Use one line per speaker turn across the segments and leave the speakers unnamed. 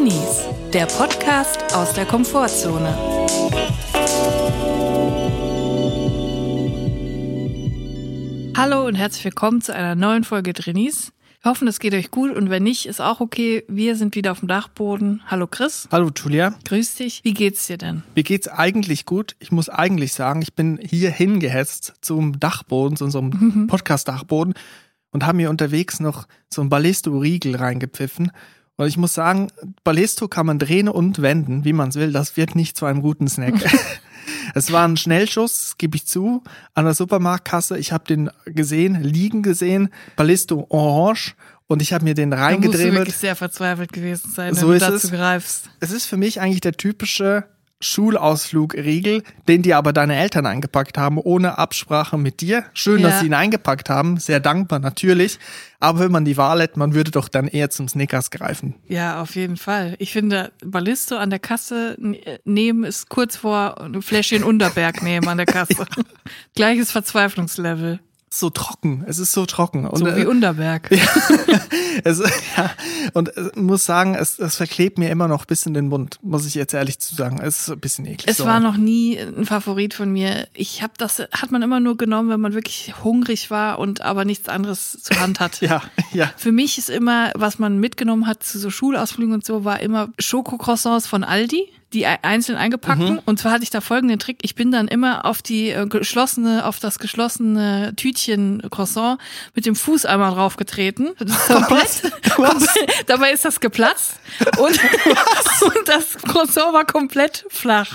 Drinis, der Podcast aus der Komfortzone. Hallo und herzlich willkommen zu einer neuen Folge Drinis. Wir hoffen, es geht euch gut und wenn nicht, ist auch okay. Wir sind wieder auf dem Dachboden. Hallo Chris.
Hallo Julia.
Grüß dich. Wie geht's dir denn?
Mir geht's eigentlich gut. Ich muss eigentlich sagen, ich bin hier hingehetzt zum Dachboden, zu unserem mhm. Podcast-Dachboden und habe mir unterwegs noch so ein Ballisto-Riegel reingepfiffen. Und ich muss sagen, Ballisto kann man drehen und wenden, wie man es will. Das wird nicht zu einem guten Snack. Es war ein Schnellschuss, gebe ich zu, an der Supermarktkasse. Ich habe den gesehen, liegen gesehen, Ballisto Orange und ich habe mir den reingedreht. Da musst du
wirklich sehr verzweifelt gewesen sein, wenn so du dazu es. greifst.
Es ist für mich eigentlich der typische Schulausflugriegel, den dir aber deine Eltern eingepackt haben, ohne Absprache mit dir. Schön, ja. dass sie ihn eingepackt haben, sehr dankbar natürlich. Aber wenn man die Wahl hätte, man würde doch dann eher zum Snickers greifen.
Ja, auf jeden Fall. Ich finde, Ballisto an der Kasse nehmen ist kurz vor ein Fläschchen Unterberg nehmen an der Kasse. Gleiches Verzweiflungslevel
so trocken. Es ist so trocken.
Und, so wie äh, Unterberg.
Ja, es, ja. und äh, muss sagen, es, es verklebt mir immer noch bis in den Mund, muss ich jetzt ehrlich zu sagen. Es ist ein bisschen eklig.
Es so. war noch nie ein Favorit von mir. Ich habe das, hat man immer nur genommen, wenn man wirklich hungrig war und aber nichts anderes zur Hand hat.
ja, ja.
Für mich ist immer, was man mitgenommen hat zu so Schulausflügen und so, war immer Schokocroissants von Aldi die einzeln eingepackten. Mhm. Und zwar hatte ich da folgenden Trick. Ich bin dann immer auf die äh, geschlossene, auf das geschlossene Tütchen Croissant mit dem Fuß einmal draufgetreten. Komplett, komplett dabei ist das geplatzt. Und, und das Croissant war komplett flach.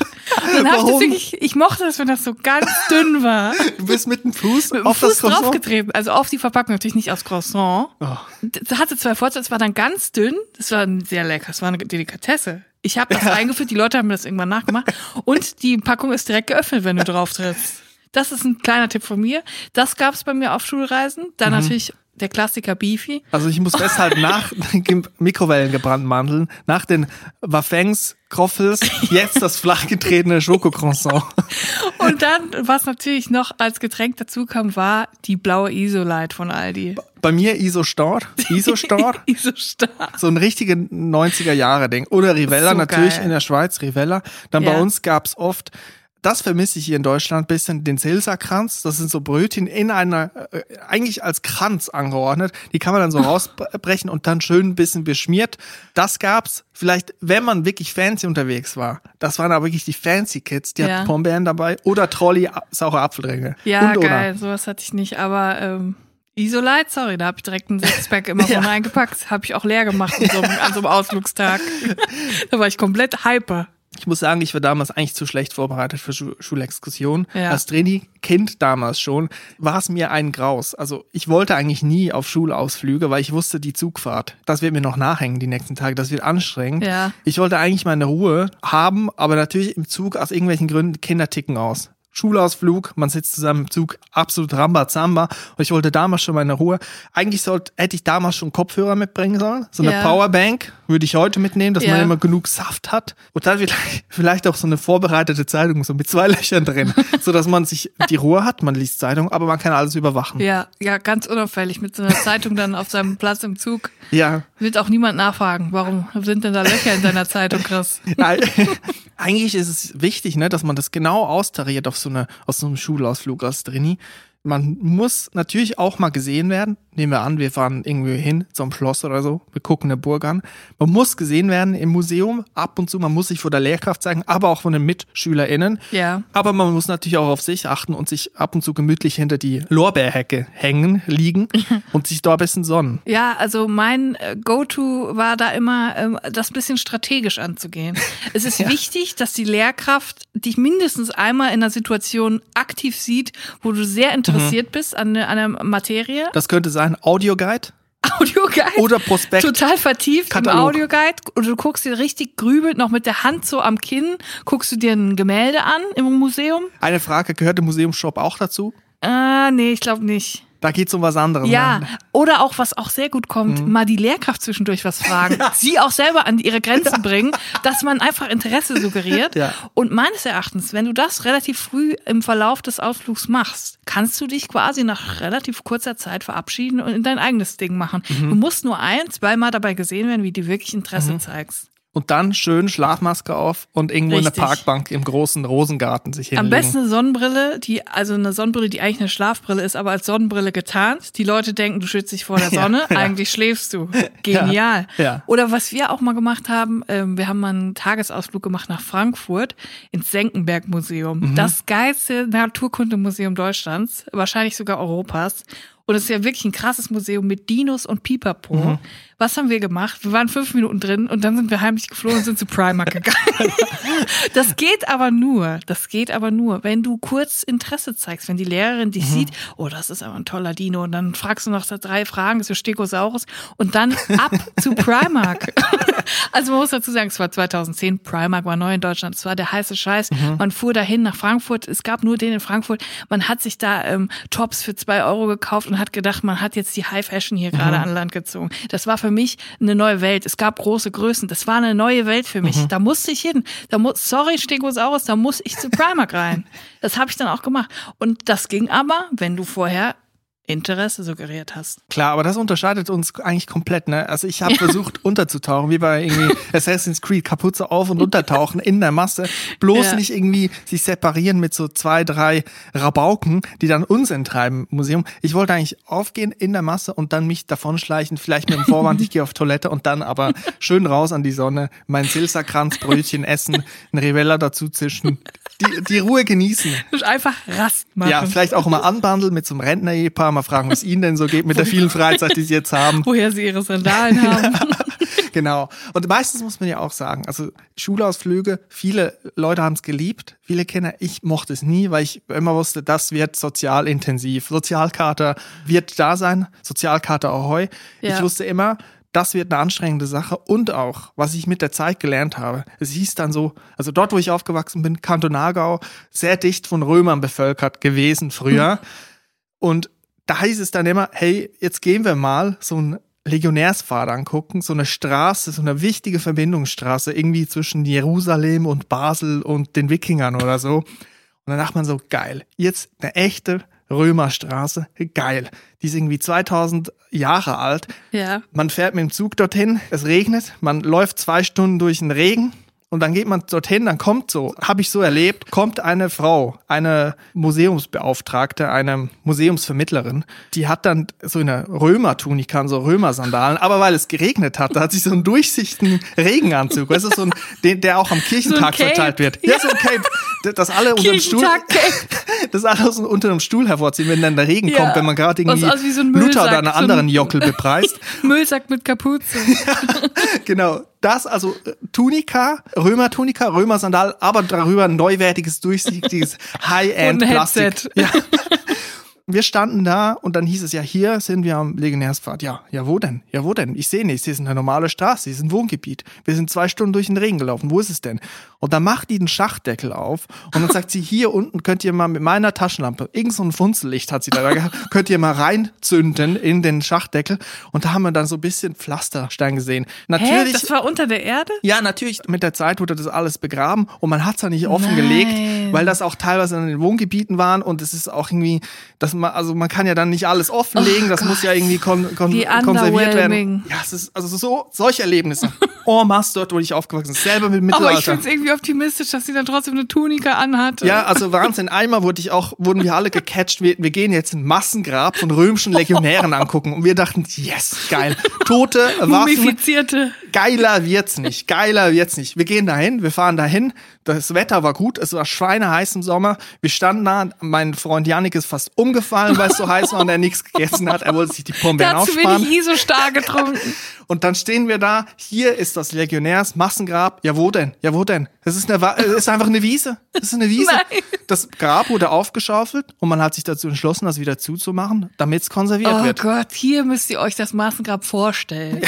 Dann habe ich das wirklich, ich mochte das, wenn das so ganz dünn war.
Du bist mit dem Fuß
mit dem auf Fuß das Croissant? draufgetreten. Also auf die Verpackung, natürlich nicht aufs Croissant. Oh. Das hatte zwei Vorteile. Es war dann ganz dünn. Das war sehr lecker. Es war eine Delikatesse. Ich habe das ja. eingeführt, die Leute haben das irgendwann nachgemacht. Und die Packung ist direkt geöffnet, wenn du drauf trittst. Das ist ein kleiner Tipp von mir. Das gab es bei mir auf Schulreisen. Dann mhm. natürlich der Klassiker Beefy.
Also ich muss festhalten, nach Mikrowellen gebrannt Mandeln, nach den Waffengs Kroffels, jetzt das flachgetretene Schokocroissant.
Und dann, was natürlich noch als Getränk dazu kam, war die blaue Isolite von Aldi.
Bei mir Isostar. Isostar.
Isostar.
So ein richtiger 90er-Jahre-Ding. Oder Rivella, so natürlich geil. in der Schweiz, Rivella. Dann ja. bei uns gab's oft das vermisse ich hier in Deutschland ein bisschen, den Silsa-Kranz. Das sind so Brötchen in einer, äh, eigentlich als Kranz angeordnet. Die kann man dann so rausbrechen und dann schön ein bisschen beschmiert. Das gab's vielleicht, wenn man wirklich fancy unterwegs war. Das waren aber wirklich die fancy Kids. Die ja. hatten Pombeeren dabei oder Trolli saure Apfelringe.
Ja, und, geil. Oder. Sowas hatte ich nicht, aber, ähm Isolite, sorry, da habe ich direkt einen Sixpack immer ja. reingepackt. Habe ich auch leer gemacht an so, einem, an so einem Ausflugstag. da war ich komplett hyper.
Ich muss sagen, ich war damals eigentlich zu schlecht vorbereitet für Schu Schulexkursionen. Ja. Als Trainee-Kind damals schon war es mir ein Graus. Also ich wollte eigentlich nie auf Schulausflüge, weil ich wusste, die Zugfahrt, das wird mir noch nachhängen die nächsten Tage, das wird anstrengend.
Ja.
Ich wollte eigentlich meine Ruhe haben, aber natürlich im Zug aus irgendwelchen Gründen Kinder ticken aus. Schulausflug, man sitzt zusammen im Zug, absolut Rambazamba. Und ich wollte damals schon meine Ruhe. Eigentlich sollte, hätte ich damals schon Kopfhörer mitbringen sollen. So eine ja. Powerbank würde ich heute mitnehmen, dass ja. man immer genug Saft hat. Und dann vielleicht, vielleicht auch so eine vorbereitete Zeitung, so mit zwei Löchern drin. so dass man sich die Ruhe hat, man liest Zeitung, aber man kann alles überwachen.
Ja, ja, ganz unauffällig mit so einer Zeitung dann auf seinem Platz im Zug.
Ja.
Wird auch niemand nachfragen, warum sind denn da Löcher in deiner Zeitung, Chris? Ja,
eigentlich ist es wichtig, ne, dass man das genau austariert auf so eine, aus so einem Schulausflug als Drini man muss natürlich auch mal gesehen werden. Nehmen wir an, wir fahren irgendwie hin zum Schloss oder so. Wir gucken eine Burg an. Man muss gesehen werden im Museum. Ab und zu, man muss sich vor der Lehrkraft zeigen, aber auch von den MitschülerInnen.
Ja.
Aber man muss natürlich auch auf sich achten und sich ab und zu gemütlich hinter die Lorbeerhecke hängen, liegen und sich da ein bisschen sonnen.
Ja, also mein äh, Go-To war da immer, ähm, das bisschen strategisch anzugehen. Es ist ja. wichtig, dass die Lehrkraft dich mindestens einmal in einer Situation aktiv sieht, wo du sehr interessiert interessiert bist an, an der Materie.
Das könnte sein Audioguide.
Audioguide.
Oder Prospekt.
Total vertieft Katalog. im Audioguide. Oder du guckst dir richtig grübelt noch mit der Hand so am Kinn, guckst du dir ein Gemälde an im Museum.
Eine Frage, gehört der Museumsshop auch dazu?
Äh, nee, ich glaube nicht.
Da geht es um was anderes.
Ja, ne? oder auch, was auch sehr gut kommt, mhm. mal die Lehrkraft zwischendurch was fragen. Ja. Sie auch selber an ihre Grenzen ja. bringen, dass man einfach Interesse suggeriert. Ja. Und meines Erachtens, wenn du das relativ früh im Verlauf des Ausflugs machst, kannst du dich quasi nach relativ kurzer Zeit verabschieden und in dein eigenes Ding machen. Mhm. Du musst nur ein, zweimal dabei gesehen werden, wie du wirklich Interesse mhm. zeigst.
Und dann schön Schlafmaske auf und irgendwo
Richtig.
in der Parkbank im großen Rosengarten sich hinlegen.
Am besten eine Sonnenbrille, die, also eine Sonnenbrille, die eigentlich eine Schlafbrille ist, aber als Sonnenbrille getarnt. Die Leute denken, du schützt dich vor der
Ja,
Sonne,
ja.
eigentlich schläfst du. Genial.
Ja, ja.
Oder was wir auch mal gemacht haben, ähm, wir haben mal einen Tagesausflug gemacht nach Frankfurt ins Senckenberg-Museum.
Mhm.
Das geilste Naturkundemuseum Deutschlands, wahrscheinlich sogar Europas. Und es ist ja wirklich ein krasses Museum mit Dinos und Pipapo.
Mhm.
Was haben wir gemacht? Wir waren fünf Minuten drin und dann sind wir heimlich geflohen und sind zu Primark gegangen. Das geht aber nur, das geht aber nur, wenn du kurz Interesse zeigst, wenn die Lehrerin
Mhm.
dich sieht, oh, das ist aber ein toller Dino und dann fragst du noch drei Fragen zu Stegosaurus und dann ab zu Primark. Also man muss dazu sagen, es war 2010, Primark war neu in Deutschland, es war der heiße Scheiß.
Mhm.
Man fuhr dahin nach Frankfurt, es gab nur den in Frankfurt. Man hat sich da ähm, Tops für zwei Euro gekauft und hat gedacht, man hat jetzt die High Fashion hier
Mhm.
gerade an Land gezogen. Das war für mich eine neue Welt. Es gab große Größen, das war eine neue Welt für
Mhm.
mich. Da musste ich hin. Da muss, sorry Stegosaurus, da muss ich zu Primark rein. Das habe ich dann auch gemacht. Und das ging aber, wenn du vorher Interesse suggeriert hast.
Klar, aber das unterscheidet uns eigentlich komplett, ne? Also ich habe versucht unterzutauchen, wie bei irgendwie Assassin's Creed, Kapuze auf und untertauchen in der Masse. Bloß
Ja.
nicht irgendwie sich separieren mit so zwei, drei Rabauken, die dann uns enttreiben im Museum. Ich wollte eigentlich aufgehen in der Masse und dann mich davonschleichen, vielleicht mit dem Vorwand, ich gehe auf Toilette und dann aber schön raus an die Sonne, mein Silserkranzbrötchen essen, ein Rivella dazu zischen, die, die Ruhe genießen.
Einfach Rast machen.
Ja, vielleicht auch mal anbandeln mit so einem Rentner-Ehepaar, mal fragen, wie es ihnen denn so geht mit der vielen Freizeit, die sie jetzt haben.
Woher sie ihre Sandalen haben.
Genau. Und meistens muss man ja auch sagen, also Schulausflüge, viele Leute haben es geliebt, viele Kinder, ich mochte es nie, weil ich immer wusste, das wird sozial intensiv. Sozialkater wird da sein, Sozialkater Ahoi.
Ja.
Ich wusste immer, das wird eine anstrengende Sache und auch, was ich mit der Zeit gelernt habe. Es hieß dann so, also dort, wo ich aufgewachsen bin, Kanton Aargau, sehr dicht von Römern bevölkert gewesen früher. Und da hieß es dann immer, hey, jetzt gehen wir mal so ein Legionärsfahrt angucken, so eine Straße, so eine wichtige Verbindungsstraße, irgendwie zwischen Jerusalem und Basel und den Wikingern oder so. Und dann dachte man so, geil, jetzt eine echte Römerstraße, geil. Die ist irgendwie 2000 Jahre alt.
Ja.
Man fährt mit dem Zug dorthin, es regnet, man läuft zwei Stunden durch den Regen und dann geht man dorthin, dann kommt so, habe ich so erlebt, kommt eine Frau, eine Museumsbeauftragte, eine Museumsvermittlerin, die hat dann so eine Römertunika so Römersandalen, aber weil es geregnet hat, da hat sich so einen durchsichtigen Regenanzug, weißt du, so ein, den, der auch am Kirchentag
So
verteilt wird. Ja, so ein Cape, das alle unter dem Stuhl, das alle so unter dem Stuhl hervorziehen, wenn dann der Regen
Ja.
kommt, wenn man gerade irgendwie
wie so
Luther oder einen
so ein-
anderen Jockel bepreist.
Müllsack mit Kapuze.
Genau, das also äh, Tunika, Römer-Tunika, Römer-Sandal, aber darüber ein neuwertiges, durchsichtiges High-End-Plastik. Ja. Wir standen da und dann hieß es ja, hier sind wir am Legionärspfad. Ja, ja, wo denn? Ja, wo denn? Ich sehe nichts. Hier ist eine normale Straße, hier ist ein Wohngebiet. Wir sind zwei Stunden durch den Regen gelaufen. Wo ist es denn? Und dann macht die den Schachtdeckel auf und dann sagt sie, hier unten könnt ihr mal mit meiner Taschenlampe, irgend so ein Funzellicht hat sie da gehabt, könnt ihr mal reinzünden in den Schachtdeckel. Und da haben wir dann so ein bisschen Pflasterstein gesehen.
Hä?
Natürlich.
Das war unter der Erde?
Ja, natürlich, mit der Zeit wurde das alles begraben und man hat es ja nicht
Nein.
offengelegt, weil das auch teilweise in den Wohngebieten waren und es ist auch irgendwie, dass man, also man kann ja dann nicht alles offenlegen,
Oh
das muss ja irgendwie kon kon konserviert werden. Ja, es ist, also so, solche Erlebnisse. en masse dort, wo ich aufgewachsen bin, selber mit
Aber ich
Mittelalter.
finde es irgendwie optimistisch, dass sie dann trotzdem eine Tunika anhatte.
Ja, also Wahnsinn. Einmal wurde ich auch, wurden wir alle gecatcht. Wir, wir gehen jetzt ein Massengrab von römischen Legionären angucken. Und wir dachten, yes, geil. Tote, Waffen,
Mumifizierte.
Geiler wird's nicht. Geiler wird's nicht. Wir gehen dahin, wir fahren dahin. Das Wetter war gut, es war schweineheiß im Sommer. Wir standen da, mein Freund Janik ist fast umgefallen, weil es so heiß war und er nichts gegessen hat. Er wollte sich die Pombeeren
Da hat zu
aufsparen.
wenig Iso-Star getrunken.
Und dann stehen wir da, hier ist das Legionärs Massengrab. Ja, wo denn? Ja, wo denn? Das ist, eine, es ist einfach eine Wiese. Das ist eine Wiese.
Nein.
Das Grab wurde aufgeschaufelt und man hat sich dazu entschlossen, das wieder zuzumachen, damit es konserviert
Oh
wird.
Gott, hier müsst ihr euch das Massengrab vorstellen.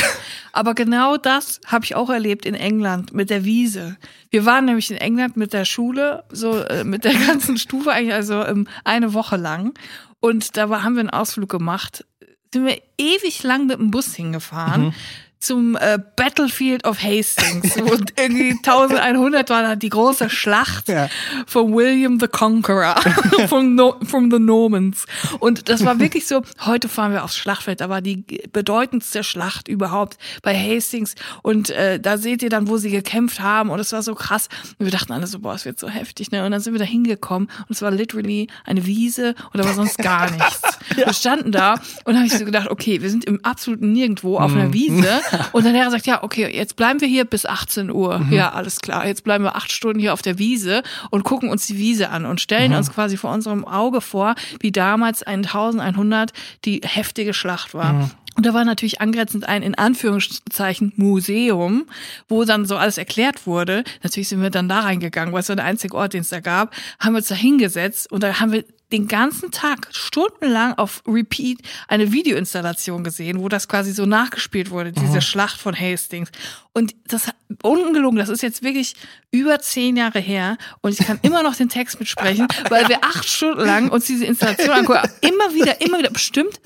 Aber genau das habe ich auch erlebt in England mit der Wiese. Wir waren nämlich in England mit der Schule, so äh, mit der ganzen Stufe, eigentlich also ähm, eine Woche lang. Und da war, haben wir einen Ausflug gemacht. Sind wir ewig lang mit dem Bus hingefahren. Zum äh, Battlefield of Hastings, wo irgendwie 1100 war da die große Schlacht
Ja.
von William the Conqueror, from, no, from the Normans. Und das war wirklich so, heute fahren wir aufs Schlachtfeld, da war die bedeutendste Schlacht überhaupt bei Hastings. Und äh, da seht ihr dann, wo sie gekämpft haben. Und es war so krass. Und wir dachten alle so, boah, es wird so heftig. Ne? Und dann sind wir da hingekommen und es war literally eine Wiese und da war sonst gar nichts. Wir standen da und habe ich so gedacht, okay, wir sind im absoluten Nirgendwo auf einer Wiese. Und dann hat er gesagt, ja, okay, jetzt bleiben wir hier bis 18 Uhr. Ja, alles klar. Jetzt bleiben wir acht Stunden hier auf der Wiese und gucken uns die Wiese an und stellen uns quasi vor unserem Auge vor, wie damals 1100 die heftige Schlacht war. Und da war natürlich angrenzend ein, in Anführungszeichen, Museum, wo dann so alles erklärt wurde. Natürlich sind wir dann da reingegangen, weil es war der einzige Ort, den es da gab, haben wir uns da hingesetzt und da haben wir den ganzen Tag stundenlang auf Repeat eine Videoinstallation gesehen, wo das quasi so nachgespielt wurde, diese Schlacht von Hastings. Und das ungelogen, das ist jetzt wirklich über zehn Jahre her und ich kann immer noch den Text mitsprechen, weil wir acht Stunden lang uns diese Installation angucken. Immer wieder, immer wieder, bestimmt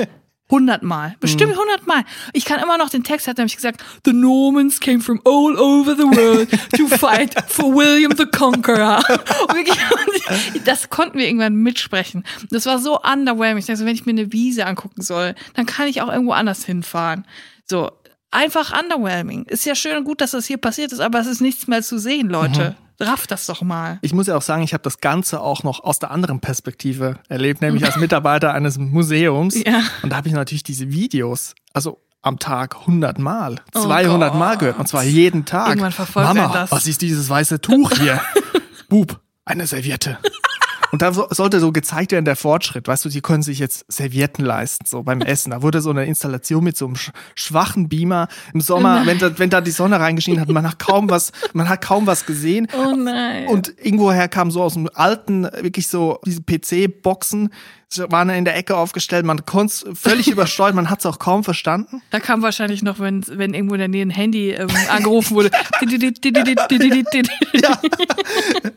hundertmal. Bestimmt hundertmal. Ich kann immer noch den Text, hat nämlich gesagt, The Normans came from all over the world to fight for William the Conqueror. Und wirklich, und das konnten wir irgendwann mitsprechen. Das war so underwhelming. Ich dachte, so, wenn ich mir eine Wiese angucken soll, dann kann ich auch irgendwo anders hinfahren. So, einfach underwhelming. Ist ja schön und gut, dass das hier passiert ist, aber es ist nichts mehr zu sehen, Leute. Rafft das doch mal.
Ich muss ja auch sagen, ich habe das Ganze auch noch aus der anderen Perspektive erlebt, nämlich als Mitarbeiter eines Museums.
Ja.
Und da habe ich natürlich diese Videos, also am Tag 100 Mal, 200 Mal gehört, und zwar jeden Tag.
Oh Irgendwann verfolgt
Mama,
das.
was ist dieses weiße Tuch hier? Bub, eine Serviette. Und da so, sollte so gezeigt werden, der Fortschritt. Weißt du, die können sich jetzt Servietten leisten, so beim Essen. Da wurde so eine Installation mit so einem sch schwachen Beamer im Sommer, wenn da, wenn da die Sonne reingeschienen hat, man hat kaum was, man hat kaum was gesehen.
Oh nein.
Und irgendwoher kam so aus dem alten, wirklich so, diese PC-Boxen, waren in der Ecke aufgestellt, man konnte es völlig übersteuert, man hat es auch kaum verstanden.
Da kam wahrscheinlich noch, wenn, wenn irgendwo in der Nähe ein Handy ähm, angerufen wurde.
Ja,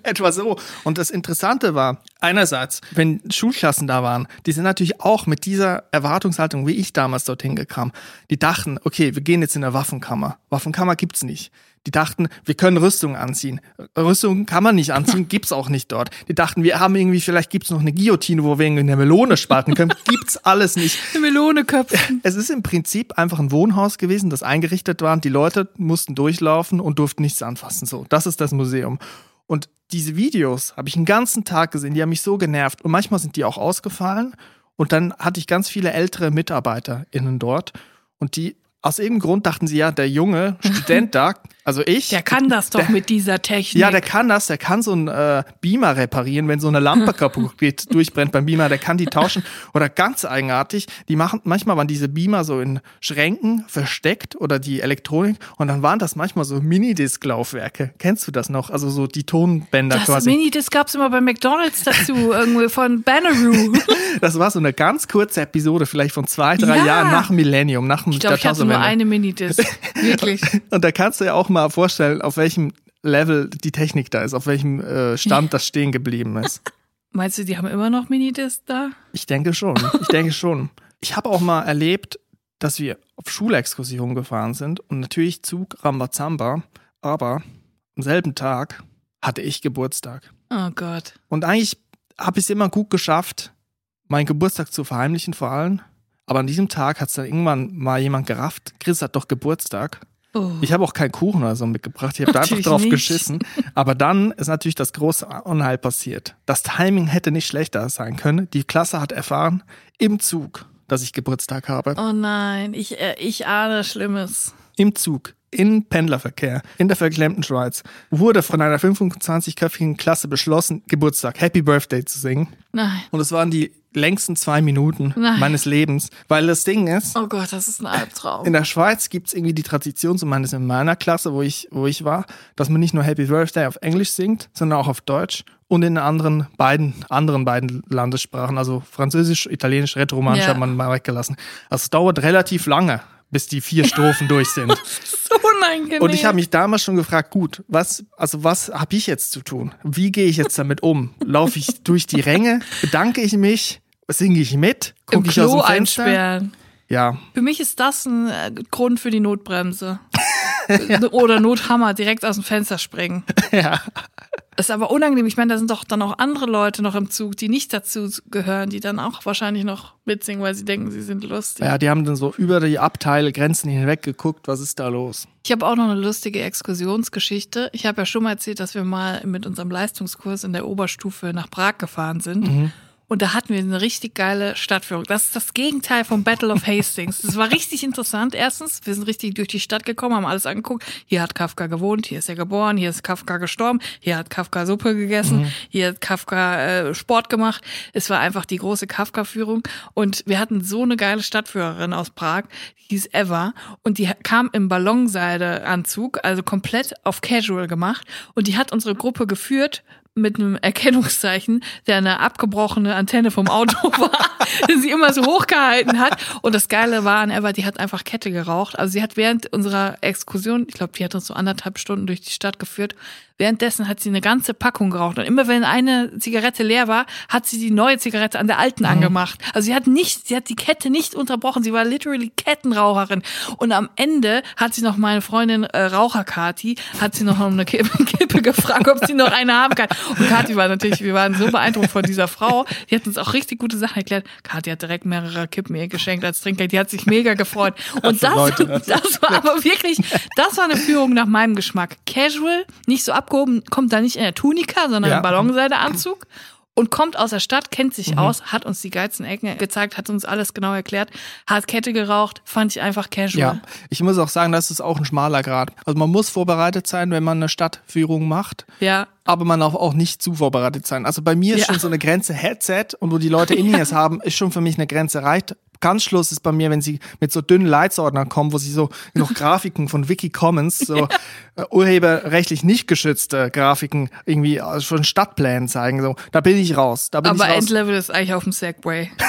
etwa so. Und das Interessante war, einerseits, wenn Schulklassen da waren, die sind natürlich auch mit dieser Erwartungshaltung, wie ich damals dorthin gekam. Die dachten, okay, wir gehen jetzt in eine Waffenkammer. Waffenkammer gibt's nicht. Die dachten, wir können Rüstung anziehen. Rüstung kann man nicht anziehen, gibt's auch nicht dort. Die dachten, wir haben irgendwie, vielleicht gibt's noch eine Guillotine, wo wir irgendwie eine Melone spalten können. Gibt's alles nicht.
Melone köpfen.
Es ist im Prinzip einfach ein Wohnhaus gewesen, das eingerichtet war. Die Leute mussten durchlaufen und durften nichts anfassen. So, das ist das Museum. Und diese Videos habe ich einen ganzen Tag gesehen, die haben mich so genervt. Und manchmal sind die auch ausgefallen. Und dann hatte ich ganz viele ältere MitarbeiterInnen dort. Und die, aus irgendeinem Grund dachten sie ja, der junge Student da, also ich.
Der kann das doch mit dieser Technik.
Ja, der kann das, der kann so einen äh, Beamer reparieren, wenn so eine Lampe kaputt geht, durchbrennt beim Beamer, der kann die tauschen. Oder ganz eigenartig, die machen, manchmal waren diese Beamer so in Schränken versteckt oder die Elektronik und dann waren das manchmal so Minidisc-Laufwerke. Kennst du das noch? Also so die Tonbänder
das
quasi.
Minidisc gab's immer bei McDonalds dazu, irgendwie von Banneroo.
Das war so eine ganz kurze Episode, vielleicht von zwei, drei
Ja.
Jahren nach Millennium, nach dem
Ich glaube, ich hatte nur eine Minidisc. Wirklich.
Und da kannst du ja auch mal vorstellen, auf welchem Level die Technik da ist, auf welchem äh, Stand das stehen geblieben ist.
Meinst du, die haben immer noch Minidisc da?
Ich denke schon. Ich denke schon. Ich habe auch mal erlebt, dass wir auf Schulexkursion gefahren sind und natürlich Zug Rambazamba, aber am selben Tag hatte ich Geburtstag.
Oh Gott.
Und eigentlich habe ich es immer gut geschafft, meinen Geburtstag zu verheimlichen vor allem. Aber an diesem Tag hat es dann irgendwann mal jemand gerafft, Chris hat doch Geburtstag.
Oh.
Ich habe auch keinen Kuchen oder so mitgebracht. Ich habe da einfach drauf
nicht.
geschissen. Aber dann ist natürlich das große Unheil passiert. Das Timing hätte nicht schlechter sein können. Die Klasse hat erfahren im Zug, dass ich Geburtstag habe.
Oh nein, ich, äh, ich ahne Schlimmes.
Im Zug. In Pendlerverkehr, in der verklemmten Schweiz, wurde von einer 25-köpfigen Klasse beschlossen, Geburtstag, Happy Birthday zu singen.
Nein.
Und es waren die längsten zwei Minuten
Nein.
meines Lebens. Weil das Ding ist,
Oh Gott, das ist ein Albtraum.
In der Schweiz gibt's irgendwie die Tradition, zumindest in meiner Klasse, wo ich, wo ich war, dass man nicht nur Happy Birthday auf Englisch singt, sondern auch auf Deutsch und in anderen beiden, anderen beiden Landessprachen, also Französisch, Italienisch, Rätoromanisch
Ja.
hat man mal weggelassen. Also es dauert relativ lange, bis die vier Strophen durch sind.
so unangenehm.
Und ich habe mich damals schon gefragt, gut, was, also was habe ich jetzt zu tun? Wie gehe ich jetzt damit um? Laufe ich durch die Ränge? Bedanke ich mich? Singe ich mit? Gucke ich aus dem Fenster?
einsperren.
Ja.
Für mich ist das ein äh, Grund für die Notbremse. Oder Nothammer, direkt aus dem Fenster springen.
ja.
Ist aber unangenehm. Ich meine, da sind doch dann auch andere Leute noch im Zug, die nicht dazu gehören, die dann auch wahrscheinlich noch mitsingen, weil sie denken, sie sind lustig.
Ja, die haben dann so über die Abteile, Grenzen hinweg geguckt, was ist da los?
Ich habe auch noch eine lustige Exkursionsgeschichte. Ich habe ja schon mal erzählt, dass wir mal mit unserem Leistungskurs in der Oberstufe nach Prag gefahren sind.
Mhm.
Und da hatten wir eine richtig geile Stadtführung. Das ist das Gegenteil vom Battle of Hastings. Das war richtig interessant. Erstens, wir sind richtig durch die Stadt gekommen, haben alles angeguckt. Hier hat Kafka gewohnt, hier ist er geboren, hier ist Kafka gestorben, hier hat Kafka Suppe gegessen, hier hat Kafka äh, Sport gemacht. Es war einfach die große Kafka-Führung. Und wir hatten so eine geile Stadtführerin aus Prag, die hieß Eva. Und die kam im Ballonseideanzug, also komplett auf Casual gemacht. Und die hat unsere Gruppe geführt mit einem Erkennungszeichen, der eine abgebrochene Antenne vom Auto war, den sie immer so hochgehalten hat. Und das Geile war an Eva, die hat einfach Kette geraucht. Also sie hat während unserer Exkursion, ich glaube, die hat uns so anderthalb Stunden durch die Stadt geführt, währenddessen hat sie eine ganze Packung geraucht. Und immer wenn eine Zigarette leer war, hat sie die neue Zigarette an der alten angemacht. Also sie hat nicht, sie hat die Kette nicht unterbrochen. Sie war literally Kettenraucherin. Und am Ende hat sie noch meine Freundin äh, Raucherkati, hat sie noch um eine Kippe, Kippe gefragt, ob sie noch eine haben kann. Und Kathi war natürlich, wir waren so beeindruckt von dieser Frau. Die hat uns auch richtig gute Sachen erklärt. Kathi hat direkt mehrere Kippen ihr geschenkt als Trinkgeld. Die hat sich mega gefreut. Und das,
Leute, das-
das war aber wirklich, das war eine Führung nach meinem Geschmack. Casual, nicht so abgehoben, kommt da nicht in der Tunika, sondern
Ja.
im Ballonseideanzug. Und kommt aus der Stadt, kennt sich
Mhm.
aus, hat uns die geilsten Ecken gezeigt, hat uns alles genau erklärt, hat Kette geraucht, fand ich einfach casual.
Ja, ich muss auch sagen, das ist auch ein schmaler Grad. Also man muss vorbereitet sein, wenn man eine Stadtführung macht.
Ja.
aber man darf auch nicht zu vorbereitet sein. Also bei mir ist
Ja.
schon so eine Grenze Headset und wo die Leute In-Ears haben, ist schon für mich eine Grenze reicht. Ganz Schluss ist bei mir, wenn sie mit so dünnen Leitsordnern kommen, wo sie so noch Grafiken von Wiki Commons, so äh, urheberrechtlich nicht geschützte Grafiken irgendwie äh, von Stadtplänen zeigen. So, da bin ich raus. Da bin
Aber
ich raus.
Endlevel ist eigentlich auf dem Segway.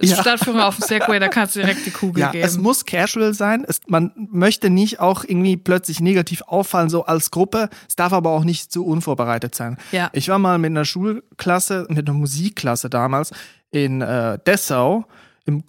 Ja.
Stadtführung auf dem Segway, da kannst du direkt die Kugel
Ja,
geben.
es muss casual sein. Es, man möchte nicht auch irgendwie plötzlich negativ auffallen, so als Gruppe. Es darf aber auch nicht zu unvorbereitet sein.
Ja.
Ich war mal mit einer Schulklasse, mit einer Musikklasse damals in äh, Dessau im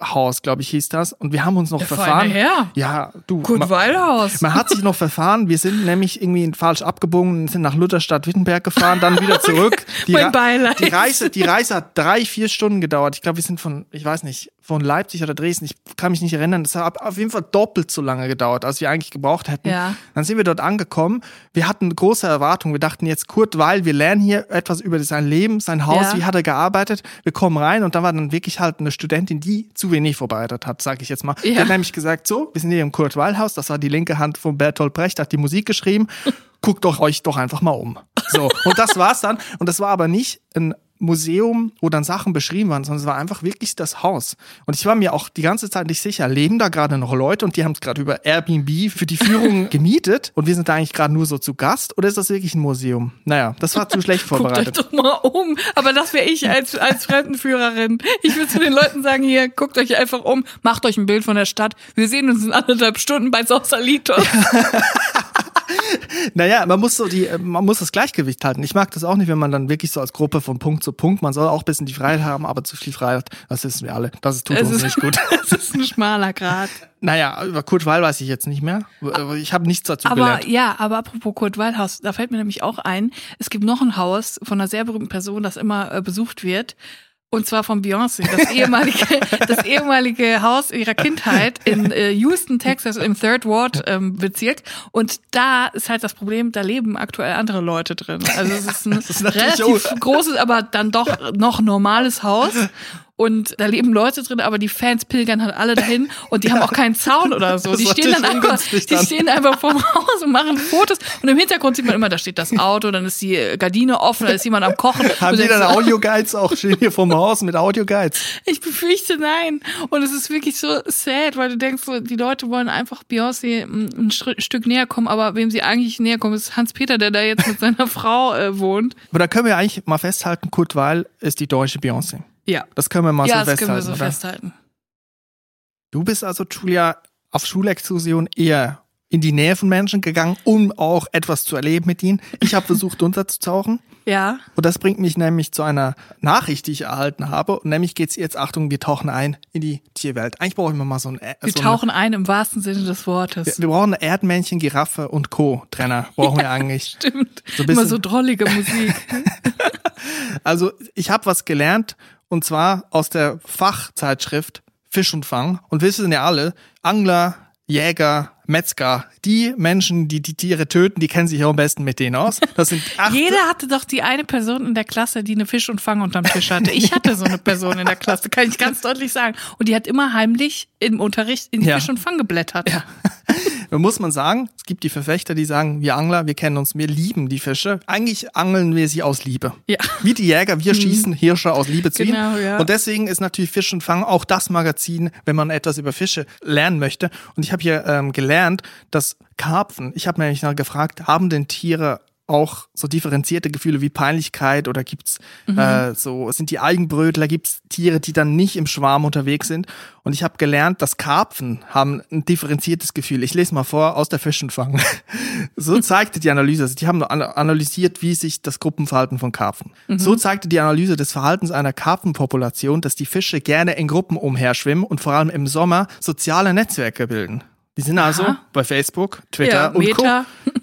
Kurt-Weil-Haus, glaube ich, hieß das. Und wir haben uns noch
Der
verfahren.
Herr.
Ja, du.
Kurt Weilhaus.
man hat sich noch verfahren. Wir sind nämlich irgendwie falsch abgebogen, sind nach Lutherstadt Wittenberg gefahren, dann wieder zurück. Die,
Mein Beileid.
die Reise, die Reise hat drei, vier Stunden gedauert. Ich glaube, wir sind von, ich weiß nicht, von Leipzig oder Dresden. Ich kann mich nicht erinnern. Das hat auf jeden Fall doppelt so lange gedauert, als wir eigentlich gebraucht hätten.
Ja.
Dann sind wir dort angekommen. Wir hatten große Erwartungen. Wir dachten jetzt, Kurt Weil, wir lernen hier etwas über sein Leben, sein Haus,
Ja.
wie hat er gearbeitet. Wir kommen rein und da war dann wirklich halt eine Studentin, die zu wenig vorbereitet hat, sage ich jetzt mal.
Ja.
hat nämlich gesagt, so, wir sind hier im Kurt Weil Haus. Das war die linke Hand von Bertolt Brecht, hat die Musik geschrieben. Guckt doch euch doch einfach mal um. So. Und das war's dann. Und das war aber nicht ein Museum, wo dann Sachen beschrieben waren, sondern es war einfach wirklich das Haus. Und ich war mir auch die ganze Zeit nicht sicher, leben da gerade noch Leute und die haben es gerade über Airbnb für die Führung gemietet und wir sind da eigentlich gerade nur so zu Gast oder ist das wirklich ein Museum? Naja, das war zu schlecht
Guckt euch
vorbereitet.
doch mal um. Aber das wäre ich als, als Fremdenführerin. Ich würde zu den Leuten sagen, hier, guckt euch einfach um, macht euch ein Bild von der Stadt. Wir sehen uns in anderthalb Stunden bei Sausalitos.
Naja, man muss so die, man muss das Gleichgewicht halten. Ich mag das auch nicht, wenn man dann wirklich so als Gruppe von Punkt zu Punkt, man soll auch ein bisschen die Freiheit haben, aber zu viel Freiheit, das wissen wir alle. Das tut
Es
uns
ist,
nicht gut.
es ist ein schmaler Grad.
Naja, über Kurt Weil weiß ich jetzt nicht mehr. Ich habe nichts dazu
Aber
gelernt.
ja, aber apropos Kurt Waldhaus, da fällt mir nämlich auch ein, es gibt noch ein Haus von einer sehr berühmten Person, das immer äh, besucht wird. Und zwar von Beyoncé, das ehemalige, das ehemalige Haus ihrer Kindheit in äh, Houston, Texas, im Third Ward ähm, Bezirk. Und da ist halt das Problem, da leben aktuell andere Leute drin. Also es ist ein relativ
auch-
großes, aber dann doch noch normales Haus. Und da leben Leute drin, aber die Fans pilgern halt alle dahin und die haben auch keinen Zaun oder so.
Das
Die stehen dann einfach, die
dann.
stehen einfach vorm Haus und machen Fotos. Und im Hintergrund sieht man immer, da steht das Auto, dann ist die äh, Gardine offen, da ist jemand am Kochen.
Haben die dann
denkst,
Audioguides auch stehen hier vorm Haus mit Audioguides?
Ich befürchte nein. Und es ist wirklich so sad, weil du denkst, so, die Leute wollen einfach Beyoncé ein, ein Str- Stück näher kommen, aber wem sie eigentlich näher kommen, ist Hans-Peter, der da jetzt mit seiner Frau äh, wohnt.
Aber da können wir eigentlich mal festhalten, Kurt Weil ist die deutsche Beyoncé.
Ja.
Das können wir mal
Ja,
so
das können wir
festhalten.
so
oder?
festhalten.
Du bist also, Julia, auf Schulexkursion eher in die Nähe von Menschen gegangen, um auch etwas zu erleben mit ihnen. Ich habe versucht, unterzutauchen.
Ja.
Und das bringt mich nämlich zu einer Nachricht, die ich erhalten habe. Und nämlich geht's jetzt, Achtung, wir tauchen ein in die Tierwelt. Eigentlich brauchen wir mal so ein...
Wir
so
tauchen ein im wahrsten Sinne des Wortes.
Eine, wir brauchen eine Erdmännchen, Giraffe und Co-Trenner. Brauchen wir eigentlich.
Stimmt.
So
Immer so drollige Musik.
Also ich habe was gelernt und zwar aus der Fachzeitschrift Fisch und Fang. Und wir wissen ja alle, Angler, Jäger, Metzger, die Menschen, die die Tiere töten, die kennen sich ja am besten mit denen aus. Das sind acht,
Jeder hatte doch die eine Person in der Klasse, die eine Fisch und Fang unterm Tisch hatte. Ich hatte so eine Person in der Klasse, kann ich ganz deutlich sagen. Und die hat immer heimlich im Unterricht in
Ja.
Fisch und Fang geblättert. Ja.
Da muss man sagen, es gibt die Verfechter, die sagen, wir Angler, wir kennen uns, wir lieben die Fische. Eigentlich angeln wir sie aus Liebe.
Ja.
Wie die Jäger, wir schießen Hirsche aus Liebe zu
Genau,
ihnen.
ja.
Und deswegen ist natürlich Fisch und Fang auch das Magazin, wenn man etwas über Fische lernen möchte. Und ich habe hier ähm, gelernt, dass Karpfen, ich habe nämlich noch gefragt, haben denn Tiere auch so differenzierte Gefühle wie Peinlichkeit oder gibt's äh, so, sind die Eigenbrötler, gibt's Tiere, die dann nicht im Schwarm unterwegs sind? Und ich habe gelernt, dass Karpfen haben ein differenziertes Gefühl. Ich lese mal vor aus der Fisch und Fang. so zeigte die Analyse, also die haben an- analysiert, wie sich das Gruppenverhalten von Karpfen. So zeigte die Analyse des Verhaltens einer Karpfenpopulation, dass die Fische gerne in Gruppen umherschwimmen und vor allem im Sommer soziale Netzwerke bilden. Die sind also
Aha.
bei Facebook, Twitter
Ja,
und Co.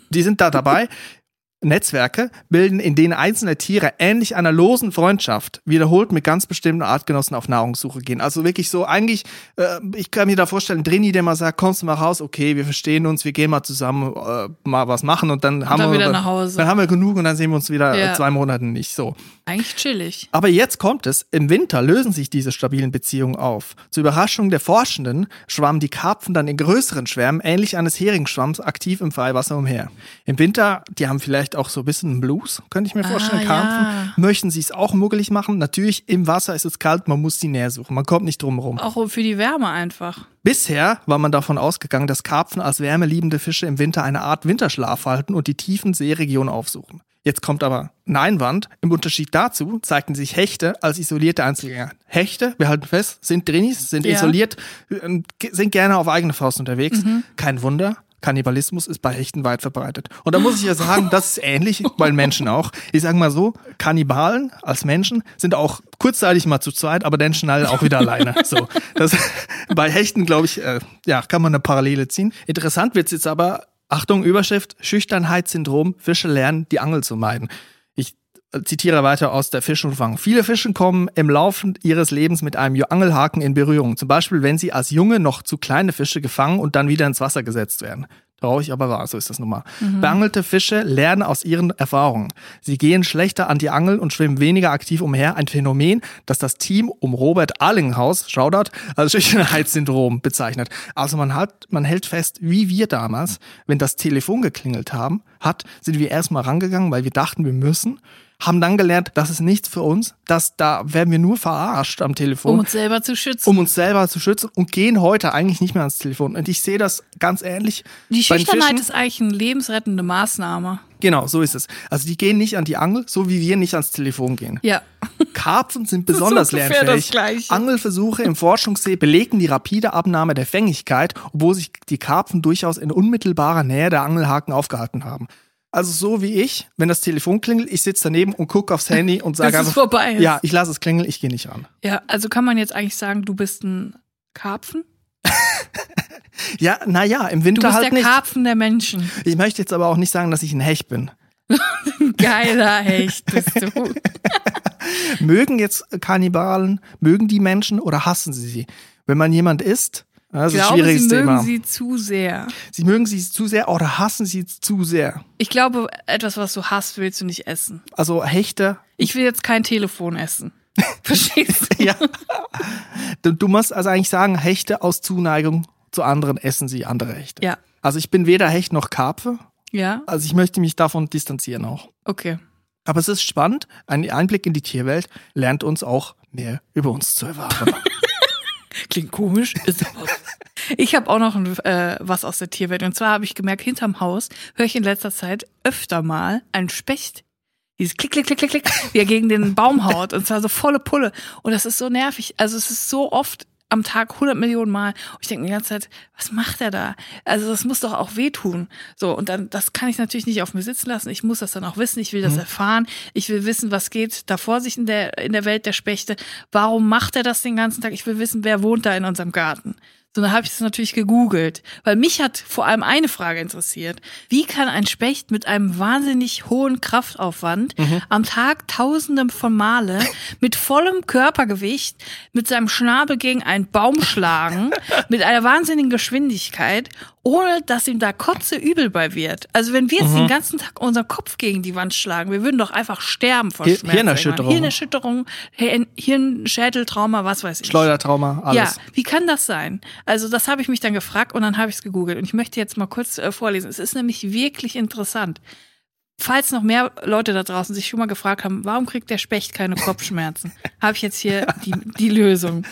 Die sind da dabei. Netzwerke bilden, in denen einzelne Tiere ähnlich einer losen Freundschaft wiederholt mit ganz bestimmten Artgenossen auf Nahrungssuche gehen. Also wirklich so, eigentlich, äh, ich kann mir da vorstellen, Drini, der mal sagt, kommst du mal raus, okay, wir verstehen uns, wir gehen mal zusammen äh, mal was machen und dann haben
dann
wir
wieder nach Hause.
dann haben wir genug und dann sehen wir uns wieder
Ja.
äh, zwei Monate nicht. So.
Eigentlich chillig.
Aber jetzt kommt es, im Winter lösen sich diese stabilen Beziehungen auf. Zur Überraschung der Forschenden schwammen die Karpfen dann in größeren Schwärmen, ähnlich eines Heringsschwamms, aktiv im Freiwasser umher. Im Winter, die haben vielleicht auch so ein bisschen Blues, könnte ich mir vorstellen,
Ah,
Karpfen.
ja.
Möchten sie es auch muggelig machen? Natürlich, im Wasser ist es kalt, man muss die Nähe suchen, man kommt nicht drum rum.
Auch für die Wärme einfach.
Bisher war man davon ausgegangen, dass Karpfen als wärmeliebende Fische im Winter eine Art Winterschlaf halten und die tiefen Seeregionen aufsuchen. Jetzt kommt aber ein Einwand. Im Unterschied dazu zeigten sich Hechte als isolierte Einzelgänger. Hechte, wir halten fest, sind Drinis, sind
Ja.
isoliert, äh, sind gerne auf eigene Faust unterwegs. Kein Wunder. Kannibalismus ist bei Hechten weit verbreitet. Und da muss ich ja sagen, das ist ähnlich bei Menschen auch. Ich sage mal so, Kannibalen als Menschen sind auch kurzzeitig mal zu zweit, aber dann schnell auch wieder alleine. So, das, bei Hechten, glaube ich, äh, ja, kann man eine Parallele ziehen. Interessant wird's jetzt aber, Achtung, Überschrift, Schüchternheitssyndrom, Fische lernen, die Angel zu meiden. Zitiere weiter aus der Fisch und Fang. Viele Fische kommen im Laufe ihres Lebens mit einem Angelhaken in Berührung. Zum Beispiel, wenn sie als Junge noch zu kleine Fische gefangen und dann wieder ins Wasser gesetzt werden. Traurig, aber wahr, so ist das nun mal. Beangelte Fische lernen aus ihren Erfahrungen. Sie gehen schlechter an die Angel und schwimmen weniger aktiv umher. Ein Phänomen, das das Team um Robert Allinghaus, Shoutout, als Schüchternheitssyndrom bezeichnet. Also man hat, man hält fest, wie wir damals, wenn das Telefon geklingelt haben, hat, sind wir erstmal rangegangen, weil wir dachten, wir müssen, haben dann gelernt, das ist nichts für uns, dass da werden wir nur verarscht am Telefon
Um uns selber zu schützen.
um uns selber zu schützen und gehen heute eigentlich nicht mehr ans Telefon. Und ich sehe das ganz ähnlich.
die Schüchternheit ist eigentlich eine lebensrettende Maßnahme.
Genau, so ist es. Also die gehen nicht an die Angel, so wie wir nicht ans Telefon gehen.
Ja.
Karpfen sind besonders
das
lernfähig. Angelversuche im Forschungssee belegen die rapide Abnahme der Fängigkeit, obwohl sich die Karpfen durchaus in unmittelbarer Nähe der Angelhaken aufgehalten haben. Also so wie ich, wenn das Telefon klingelt, ich sitze daneben und gucke aufs Handy und sage einfach,
vorbei ist.
ja, ich lasse es klingeln, ich gehe nicht ran.
Ja, also kann man jetzt eigentlich sagen, du bist ein Karpfen?
Ja, naja, im
Du
Winter
bist
halt
der
nicht.
Karpfen der Menschen.
Ich möchte jetzt aber auch nicht sagen, dass ich ein Hecht bin.
Geiler Hecht bist du.
Mögen jetzt Kannibalen, mögen die Menschen oder hassen sie sie? Wenn man jemand isst, das
Ich
ist ein
glaube,
schwieriges
sie mögen
Thema.
sie zu sehr.
sie mögen sie zu sehr oder hassen sie zu sehr.
Ich glaube, etwas, was du hast, willst du nicht essen.
Also Hechte,
Ich will jetzt kein Telefon essen. Verstehst du?
ja. Du, du musst also eigentlich sagen, Hechte aus Zuneigung zu anderen essen sie andere Hechte.
Ja.
Also ich bin weder Hecht noch Karpfe,
Ja?
also ich möchte mich davon distanzieren auch.
Okay.
Aber es ist spannend, ein Einblick in die Tierwelt lernt uns auch mehr über uns zu erfahren.
Klingt komisch, ist aber. Ich habe auch noch ein, äh, was aus der Tierwelt. Und zwar habe ich gemerkt, hinterm Haus höre ich in letzter Zeit öfter mal einen Specht. Dieses Klick, Klick, Klick, Klick, Klick, wie er gegen den Baum haut. Und zwar so volle Pulle. Und das ist so nervig. Also es ist so oft am Tag 100 Millionen Mal. Und ich denke mir die ganze Zeit, was macht er da? Also das muss doch auch wehtun. So, und dann, das kann ich natürlich nicht auf mir sitzen lassen. Ich muss das dann auch wissen. Ich will das mhm. erfahren. Ich will wissen, was geht da vor sich in der, in der Welt der Spechte. Warum macht er das den ganzen Tag? Ich will wissen, wer wohnt da in unserem Garten. So, dann habe ich es natürlich gegoogelt, weil mich hat vor allem eine Frage interessiert. Wie kann ein Specht mit einem wahnsinnig hohen Kraftaufwand mhm. am Tag tausende von Male mit vollem Körpergewicht mit seinem Schnabel gegen einen Baum schlagen, mit einer wahnsinnigen Geschwindigkeit ohne dass ihm da Kotze übel bei wird. Also wenn wir jetzt mhm. den ganzen Tag unseren Kopf gegen die Wand schlagen, wir würden doch einfach sterben vor Schmerzen.
Hirnerschütterung.
Hirnerschütterung, Hirnschädeltrauma, was weiß ich.
Schleudertrauma, alles.
Ja, wie kann das sein? Also das habe ich mich dann gefragt und dann habe ich es gegoogelt. Und ich möchte jetzt mal kurz äh, vorlesen. Es ist nämlich wirklich interessant. Falls noch mehr Leute da draußen sich schon mal gefragt haben, warum kriegt der Specht keine Kopfschmerzen, habe ich jetzt hier die, die Lösung.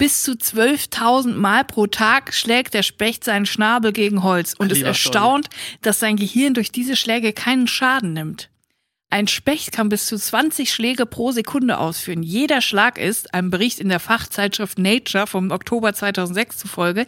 Bis zu 12.000 Mal pro Tag schlägt der Specht seinen Schnabel gegen Holz und ist erstaunt, dass sein Gehirn durch diese Schläge keinen Schaden nimmt. Ein Specht kann bis zu 20 Schläge pro Sekunde ausführen. Jeder Schlag ist, einem Bericht in der Fachzeitschrift Nature vom Oktober 2006 zufolge,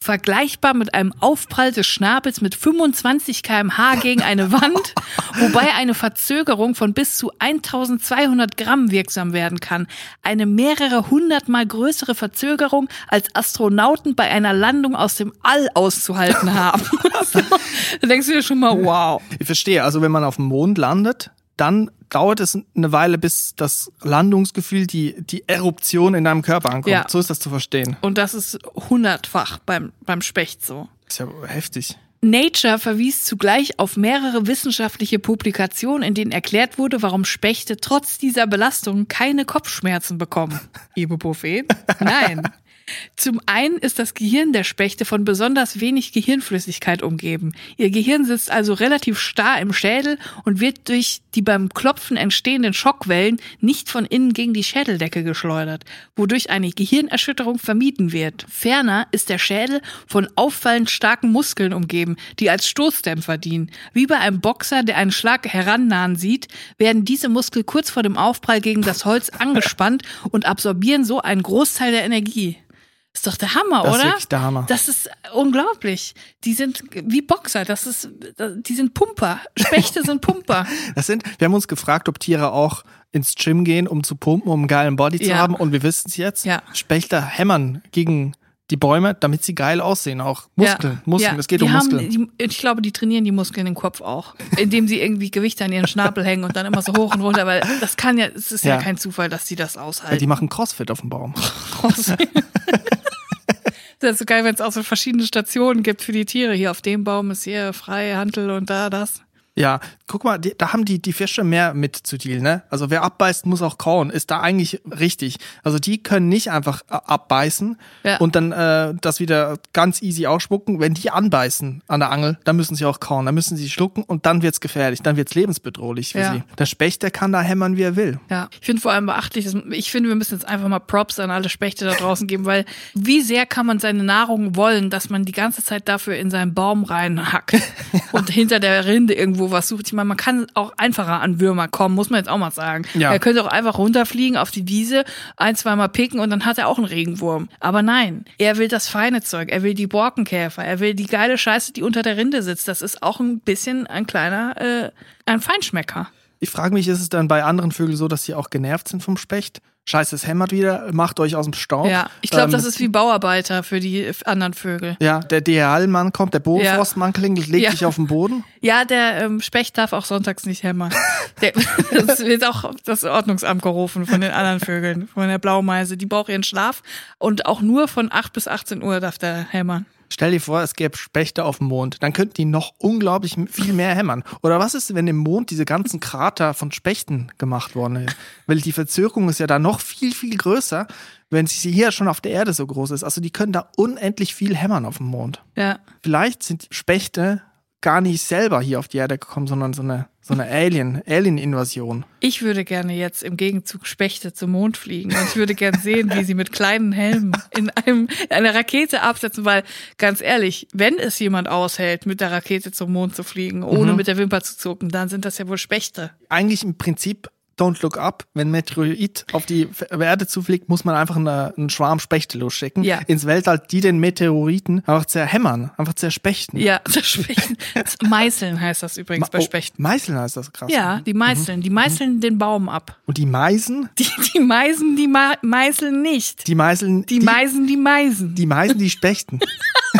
vergleichbar mit einem Aufprall des Schnabels mit 25 kmh gegen eine Wand, wobei eine Verzögerung von bis zu 1200 Gramm wirksam werden kann. Eine mehrere hundertmal größere Verzögerung als Astronauten bei einer Landung aus dem All auszuhalten haben. da denkst du dir schon mal, wow.
Ich verstehe, also wenn man auf dem Mond landet, dann dauert es eine Weile, bis das Landungsgefühl, die, die Eruption in deinem Körper ankommt. Ja. So ist das zu verstehen.
Und das ist hundertfach beim, beim Specht so.
Das ist ja heftig.
Nature verwies zugleich auf mehrere wissenschaftliche Publikationen, in denen erklärt wurde, warum Spechte trotz dieser Belastung keine Kopfschmerzen bekommen. Ibuprofen? Nein. Zum einen ist das Gehirn der Spechte von besonders wenig Gehirnflüssigkeit umgeben. Ihr Gehirn sitzt also relativ starr im Schädel und wird durch die beim Klopfen entstehenden Schockwellen nicht von innen gegen die Schädeldecke geschleudert, wodurch eine Gehirnerschütterung vermieden wird. Ferner ist der Schädel von auffallend starken Muskeln umgeben, die als Stoßdämpfer dienen. Wie bei einem Boxer, der einen Schlag herannahen sieht, werden diese Muskeln kurz vor dem Aufprall gegen das Holz angespannt und absorbieren so einen Großteil der Energie. Ist doch der Hammer,
das
oder?
Das ist der Hammer.
Das ist unglaublich. Die sind wie Boxer. Das ist, die sind Pumper. Spechte sind Pumper.
Das sind, wir haben uns gefragt, ob Tiere auch ins Gym gehen, um zu pumpen, um einen geilen Body zu haben. Und wir wissen es jetzt.
Ja.
Spechte hämmern gegen die Bäume, damit sie geil aussehen. Auch Muskeln, ja. Muskeln. Ja. Es geht
die
um
haben,
Muskeln.
Die, ich glaube, die trainieren die Muskeln im Kopf auch, indem sie irgendwie Gewichte an ihren Schnabel hängen und dann immer so hoch und runter, weil das kann ja, es ist ja. ja kein Zufall, dass sie das aushalten. Ja,
die machen Crossfit auf dem Baum.
Crossfit. Das ist so geil, wenn es auch so verschiedene Stationen gibt für die Tiere. Hier auf dem Baum ist hier frei Handel und da das.
Ja, guck mal, die, da haben die, die Fische mehr mit zu dealen, ne? Also wer abbeißt, muss auch kauen. Ist da eigentlich richtig. Also die können nicht einfach äh, abbeißen ja. und dann äh, das wieder ganz easy ausspucken. Wenn die anbeißen an der Angel, dann müssen sie auch kauen. Dann müssen sie schlucken und dann wird's gefährlich. Dann wird's lebensbedrohlich für ja. sie. Der Specht, der kann da hämmern, wie er will.
Ja, ich finde vor allem beachtlich, dass, ich finde, wir müssen jetzt einfach mal Props an alle Spechte da draußen geben, weil wie sehr kann man seine Nahrung wollen, dass man die ganze Zeit dafür in seinen Baum reinhackt und hinter der Rinde irgendwo was sucht. Ich meine, man kann auch einfacher an Würmer kommen, muss man jetzt auch mal sagen. Ja. Er könnte auch einfach runterfliegen auf die Wiese, ein, zweimal picken und dann hat er auch einen Regenwurm. Aber nein, er will das feine Zeug, er will die Borkenkäfer, er will die geile Scheiße, die unter der Rinde sitzt. Das ist auch ein bisschen ein kleiner, äh, ein Feinschmecker.
Ich frage mich, ist es dann bei anderen Vögeln so, dass sie auch genervt sind vom Specht? Scheiße, es hämmert wieder, macht euch aus dem Staub.
Ja, ich glaube, ähm, das ist wie Bauarbeiter für die anderen Vögel.
Ja, der DHL-Mann kommt, der Bodenforstmann ja. klingelt, legt ja. sich auf den Boden.
Ja, der ähm, Specht darf auch sonntags nicht hämmern. der, das wird auch das Ordnungsamt gerufen von den anderen Vögeln, von der Blaumeise. Die braucht ihren Schlaf und auch nur von 8 bis 18 Uhr darf der hämmern.
Stell dir vor, es gäbe Spechte auf dem Mond. Dann könnten die noch unglaublich viel mehr hämmern. Oder was ist, wenn im Mond diese ganzen Krater von Spechten gemacht worden sind? Weil die Verzögerung ist ja da noch viel, viel größer, wenn sie hier schon auf der Erde so groß ist. Also die können da unendlich viel hämmern auf dem Mond.
Ja.
Vielleicht sind Spechte gar nicht selber hier auf die Erde gekommen, sondern so eine, so eine Alien, Alien-Invasion.
Ich würde gerne jetzt im Gegenzug Spechte zum Mond fliegen und ich würde gerne sehen, wie sie mit kleinen Helmen in einem, in einer Rakete absetzen, weil ganz ehrlich, wenn es jemand aushält, mit der Rakete zum Mond zu fliegen, ohne mhm. mit der Wimper zu zucken, dann sind das ja wohl Spechte.
Eigentlich im Prinzip Don't Look Up, wenn Meteorit auf die Erde zufliegt, muss man einfach eine, einen Schwarm Spechte losschicken
Ja.
ins Weltall, die den Meteoriten einfach zerhämmern, einfach zerspechten.
Ja, zerspechten. Meißeln heißt das übrigens bei
Oh,
Spechten.
Meißeln heißt das krass.
Ja, die meißeln. Die meißeln den Baum ab.
Und die Meisen,
Die, die Meisen, die Ma meißeln nicht.
die Meißeln,
Die, Meisen, die Meisen.
die Meisen, die spechten.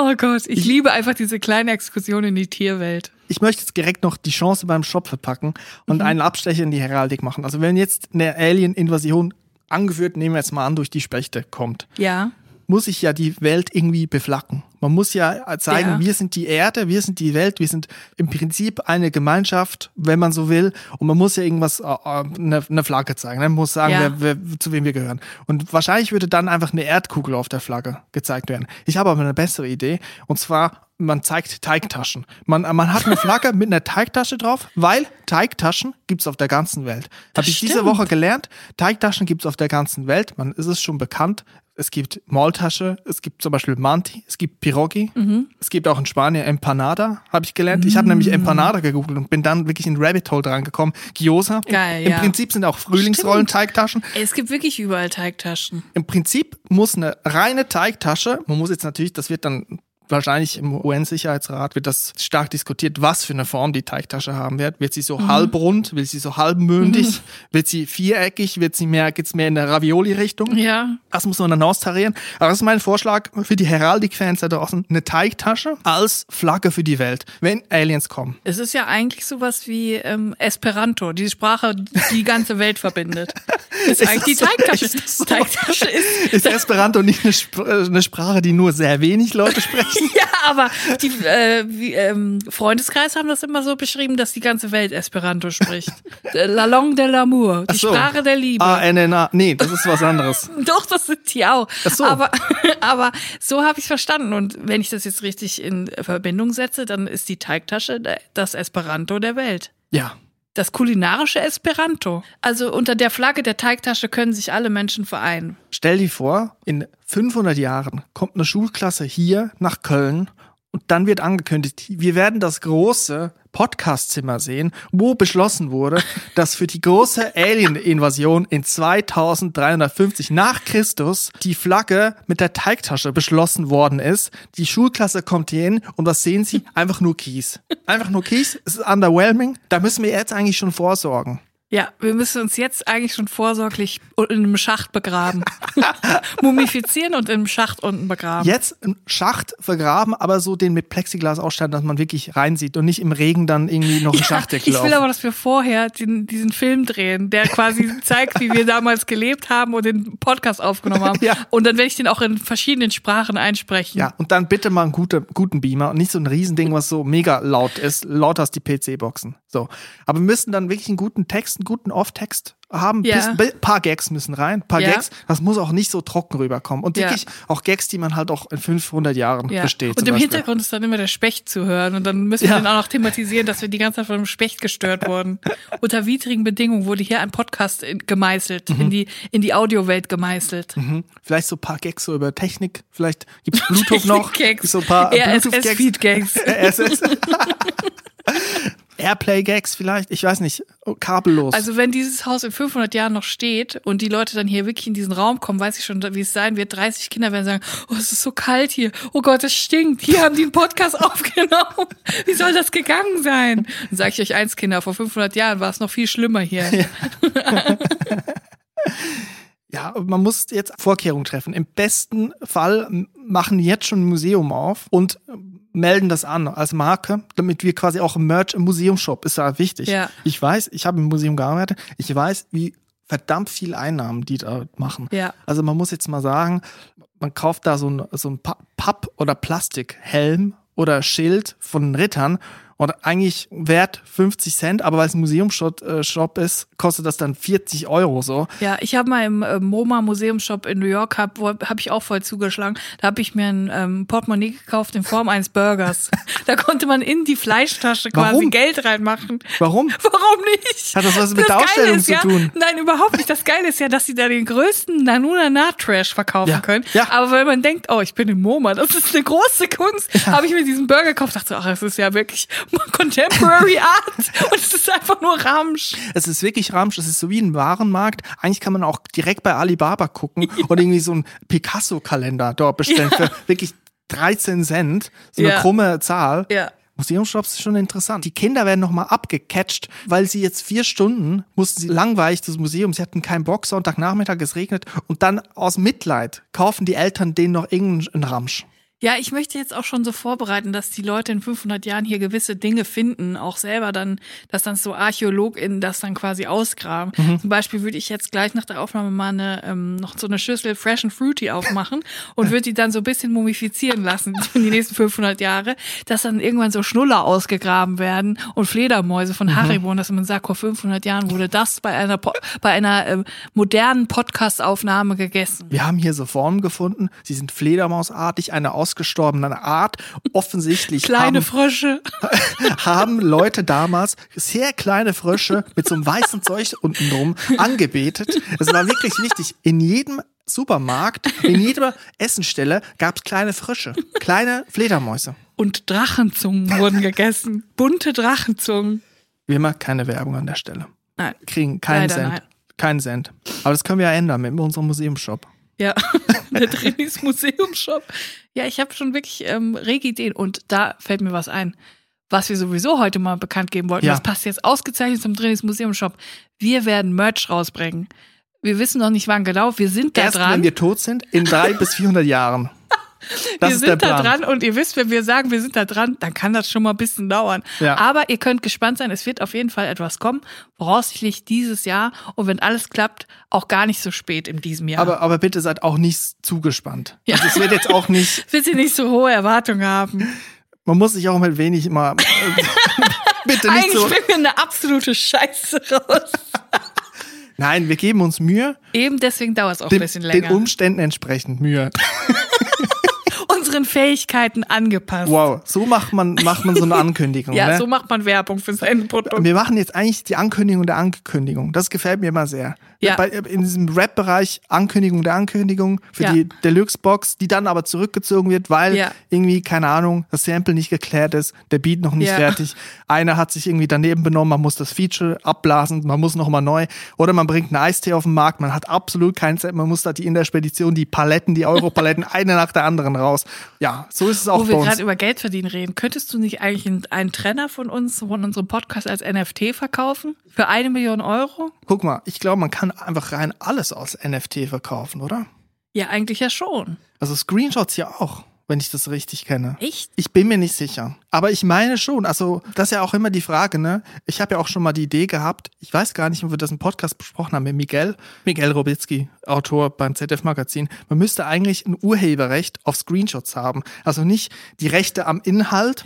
Oh Gott, ich liebe einfach diese kleine Exkursion in die Tierwelt.
Ich möchte jetzt direkt noch die Chance beim Shop verpacken und einen Abstecher in die Heraldik machen. Also wenn jetzt eine Alien-Invasion angeführt, nehmen wir jetzt mal an, durch die Spechte kommt,
Ja.
Muss ich ja die Welt irgendwie beflacken. Man muss ja zeigen,
Ja.
wir sind die Erde, wir sind die Welt, wir sind im Prinzip eine Gemeinschaft, wenn man so will. Und man muss ja irgendwas, äh, äh, eine, eine Flagge zeigen. Man muss sagen,
Ja.
wer, wer, zu wem wir gehören. Und wahrscheinlich würde dann einfach eine Erdkugel auf der Flagge gezeigt werden. Ich habe aber eine bessere Idee. Und zwar, man zeigt Teigtaschen. Man, man hat eine Flagge mit einer Teigtasche drauf, weil Teigtaschen gibt's auf der ganzen Welt. Habe ich diese
stimmt.
Woche gelernt. Teigtaschen gibt's auf der ganzen Welt. Man ist es schon bekannt. Es gibt Maultasche, es gibt zum Beispiel Manti, es gibt Pirogi,
Mhm.
es gibt auch in Spanien Empanada, habe ich gelernt. Ich habe nämlich Empanada gegoogelt und bin dann wirklich in Rabbit Hole dran gekommen. Gyoza.
Geil,
Im
ja.
Prinzip sind auch Frühlingsrollen Teigtaschen.
Ey, Es gibt wirklich überall Teigtaschen.
Im Prinzip muss eine reine Teigtasche, man muss jetzt natürlich, das wird dann wahrscheinlich im UN-Sicherheitsrat wird das stark diskutiert, was für eine Form die Teigtasche haben wird. Wird sie so halbrund, wird sie so halbmündig, wird sie viereckig, wird sie mehr, geht's mehr in der Ravioli-Richtung?
Ja.
Das muss man dann austarieren. Aber das ist mein Vorschlag für die Heraldik-Fans da draußen. Eine Teigtasche als Flagge für die Welt, wenn Aliens kommen.
Es ist ja eigentlich sowas wie ähm, Esperanto, die Sprache, die die ganze Welt verbindet. Ist,
Ist
eigentlich die? Teigtasche.
Ist so?
Teigtasche ist.
Ist Esperanto nicht eine, Sp äh, eine Sprache, die nur sehr wenig Leute sprechen?
Ja, aber die äh, wie, ähm, Freundeskreis haben das immer so beschrieben, dass die ganze Welt Esperanto spricht. La langue de l'amour, die
so.
Sprache der Liebe.
Ah, NNA. Nee, das ist was anderes.
Doch, das sind die auch.
Ach so.
Aber, aber so habe ich verstanden. Und wenn ich das jetzt richtig in Verbindung setze, dann ist die Teigtasche das Esperanto der Welt.
Ja.
Das kulinarische Esperanto. Also unter der Flagge der Teigtasche können sich alle Menschen vereinen.
Stell dir vor, in 500 Jahren kommt eine Schulklasse hier nach Köln und dann wird angekündigt, wir werden das große Podcastzimmer sehen, wo beschlossen wurde, dass für die große Alien-Invasion in 2350 nach Christus die Flagge mit der Teigtasche beschlossen worden ist. Die Schulklasse kommt hier hin und was sehen sie? Einfach nur Kies. Einfach nur Kies. Es ist underwhelming. Da müssen wir jetzt eigentlich schon vorsorgen.
Ja, wir müssen uns jetzt eigentlich schon vorsorglich in einem Schacht begraben. Mumifizieren und im Schacht unten begraben.
Jetzt im Schacht vergraben, aber so den mit Plexiglas ausstatten, dass man wirklich reinsieht und nicht im Regen dann irgendwie noch einen Schachtdeckel
ich will aber, dass wir vorher den, diesen Film drehen, der quasi zeigt, wie wir damals gelebt haben und den Podcast aufgenommen haben.
Ja.
Und dann werde ich den auch in verschiedenen Sprachen einsprechen.
Ja, und dann bitte mal einen gute, guten Beamer und nicht so ein Riesending, was so mega laut ist, lauter als die PC-Boxen. So. Aber wir müssen dann wirklich einen guten Text, einen guten Off-Text haben.
Ja.
Ein paar Gags müssen rein, ein paar
Ja.
Gags. Das muss auch nicht so trocken rüberkommen. Und
Ja.
wirklich auch Gags, die man halt auch in 500 Jahren
Ja.
versteht.
Und im
Beispiel.
Hintergrund ist dann immer der Specht zu hören. Und dann müssen wir
Ja.
den auch noch thematisieren, dass wir die ganze Zeit von einem Specht gestört wurden. Unter widrigen Bedingungen wurde hier ein Podcast in, gemeißelt, in die, in die Audiowelt gemeißelt.
Mhm. Vielleicht so ein paar Gags so über Technik. Vielleicht gibt's Bluetooth noch. So ein paar.
RSS-Feed-Gags.
RSS. Airplay-Gags vielleicht. Ich weiß nicht. Oh, kabellos.
Also wenn dieses Haus in 500 Jahren noch steht und die Leute dann hier wirklich in diesen Raum kommen, weiß ich schon, wie es sein wird. 30 Kinder werden sagen, oh, es ist so kalt hier. Oh Gott, es stinkt. Hier haben die einen Podcast aufgenommen. Wie soll das gegangen sein? Dann sage ich euch eins, Kinder, vor 500 Jahren war es noch viel schlimmer hier.
Ja, man muss jetzt Vorkehrungen treffen. Im besten Fall machen die jetzt schon ein Museum auf und melden das an als Marke, damit wir quasi auch im Merch im Museumshop ist ja wichtig.
Ja.
Ich weiß, ich habe im Museum gearbeitet, ich weiß, wie verdammt viel Einnahmen die da machen.
Ja.
Also man muss jetzt mal sagen, man kauft da so ein, so ein Pa- Papp- oder Plastikhelm oder Schild von Rittern und eigentlich wert 50 Cent, aber weil es ein Museumshop äh, Shop ist, kostet das dann 40 Euro so.
Ja, ich habe mal im äh, MoMA Museumshop in New York, hab, wo- hab ich auch voll zugeschlagen. Da habe ich mir ein ähm, Portemonnaie gekauft in Form eines Burgers. da konnte man in die Fleischtasche quasi
Warum?
Geld reinmachen.
Warum?
Warum nicht?
Hat das was mit der
Geile
Ausstellung
ist
zu
ja,
tun?
Nein, überhaupt nicht. Das Geile ist ja, dass sie da den größten Nanuna-Trash verkaufen
Ja,
können.
ja.
Aber wenn man denkt, oh, ich bin im MoMA, das ist eine große Kunst, habe ich mir diesen Burger gekauft, dachte, ach, es ist ja wirklich Contemporary Art und es ist einfach nur Ramsch.
Es ist wirklich Ramsch, es ist so wie ein Warenmarkt. Eigentlich kann man auch direkt bei Alibaba gucken und irgendwie so einen Picasso-Kalender dort bestellen für wirklich 13 Cent, so eine
Ja.
krumme Zahl.
Ja.
Museumsshops ist schon interessant. Die Kinder werden nochmal abgecatcht, weil sie jetzt vier Stunden mussten sie langweilig das Museum. Sie hatten keinen Bock, Sonntagnachmittag, es regnet. Und dann aus Mitleid kaufen die Eltern denen noch irgendeinen Ramsch.
Ja, ich möchte jetzt auch schon so vorbereiten, dass die Leute in 500 Jahren hier gewisse Dinge finden, auch selber dann, dass dann so ArchäologInnen das dann quasi ausgraben. Zum Beispiel würde ich jetzt gleich nach der Aufnahme mal eine, ähm, noch so eine Schüssel Fresh and Fruity aufmachen und würde die dann so ein bisschen mumifizieren lassen für die nächsten 500 Jahre, dass dann irgendwann so Schnuller ausgegraben werden und Fledermäuse von Haribo und dass man sagt, vor 500 Jahren wurde das bei einer, Po- bei einer ähm, modernen Podcast-Aufnahme gegessen.
Wir haben hier so Formen gefunden. Sie sind Fledermausartig, eine ausgestorbene Art. Offensichtlich
Kleine
haben,
Frösche.
haben Leute damals sehr kleine Frösche mit so einem weißen Zeug unten drum angebetet. Es war wirklich wichtig. In jedem Supermarkt, in jeder Essenstelle gab es kleine Frösche, kleine Fledermäuse.
Und Drachenzungen wurden gegessen. Bunte Drachenzungen.
Wie immer keine Werbung an der Stelle.
Nein.
Kriegen keinen
Leider
Cent.
nein.
Keinen Cent. Aber das können wir ja ändern mit unserem Museumsshop.
Ja, der Drinis Museumshop. Ja, ich habe schon wirklich ähm, rege Ideen und da fällt mir was ein, was wir sowieso heute mal bekannt geben wollten.
Ja.
Das passt jetzt ausgezeichnet zum Drinis Museumshop. Wir werden Merch rausbringen. Wir wissen noch nicht wann genau. Wir sind da
Erst
dran.
wenn wir tot sind, in drei bis 400 Jahren. Das
wir sind da dran und ihr wisst, wenn wir sagen, wir sind da dran, dann kann das schon mal ein bisschen dauern.
Ja.
Aber ihr könnt gespannt sein, es wird auf jeden Fall etwas kommen, voraussichtlich dieses Jahr und wenn alles klappt, auch gar nicht so spät in diesem Jahr.
Aber, aber bitte seid auch nicht zugespannt.
Ja.
Also es wird jetzt auch nicht,
Will sie nicht so hohe Erwartungen haben.
man muss sich auch mit wenig immer, bitte nicht
Eigentlich
so.
bringen wir eine absolute Scheiße raus.
Nein, wir geben uns Mühe,
Eben deswegen dauert es auch ein
den,
bisschen
den
länger.
Umständen entsprechend Mühe.
Unseren Fähigkeiten angepasst.
Wow, so macht man, macht man so eine Ankündigung.
Ja,
ne?
so macht man Werbung für sein Produkt.
Wir machen jetzt eigentlich die Ankündigung der Ankündigung. Das gefällt mir immer sehr.
Ja.
Bei, in diesem Rap-Bereich Ankündigung der Ankündigung für
Ja.
die Deluxe-Box, die dann aber zurückgezogen wird, weil
Ja.
irgendwie, keine Ahnung, das Sample nicht geklärt ist, der Beat noch nicht
Ja.
fertig. Einer hat sich irgendwie daneben benommen, man muss das Feature abblasen, man muss nochmal neu. Oder man bringt einen Eistee auf den Markt, man hat absolut keinen Cent, man muss da die in der Spedition die Paletten, die Europaletten, eine nach der anderen raus. Ja, so ist es auch
Wo wir gerade über Geld verdienen reden, könntest du nicht eigentlich einen- einen Trenner von uns, von unserem Podcast als NFT verkaufen? Für eine Million Euro?
Guck mal, ich glaube, man kann einfach rein alles aus NFT verkaufen, oder?
Ja, eigentlich ja schon.
Also Screenshots ja auch, wenn ich das richtig kenne.
Echt?
Ich bin mir nicht sicher. Aber ich meine schon, also das ist ja auch immer die Frage, ne? Ich habe ja auch schon mal die Idee gehabt, ich weiß gar nicht, ob wir das im Podcast besprochen haben, mit Miguel, Miguel Robitzky, Autor beim ZDF-Magazin. Man müsste eigentlich ein Urheberrecht auf Screenshots haben. Also nicht die Rechte am Inhalt,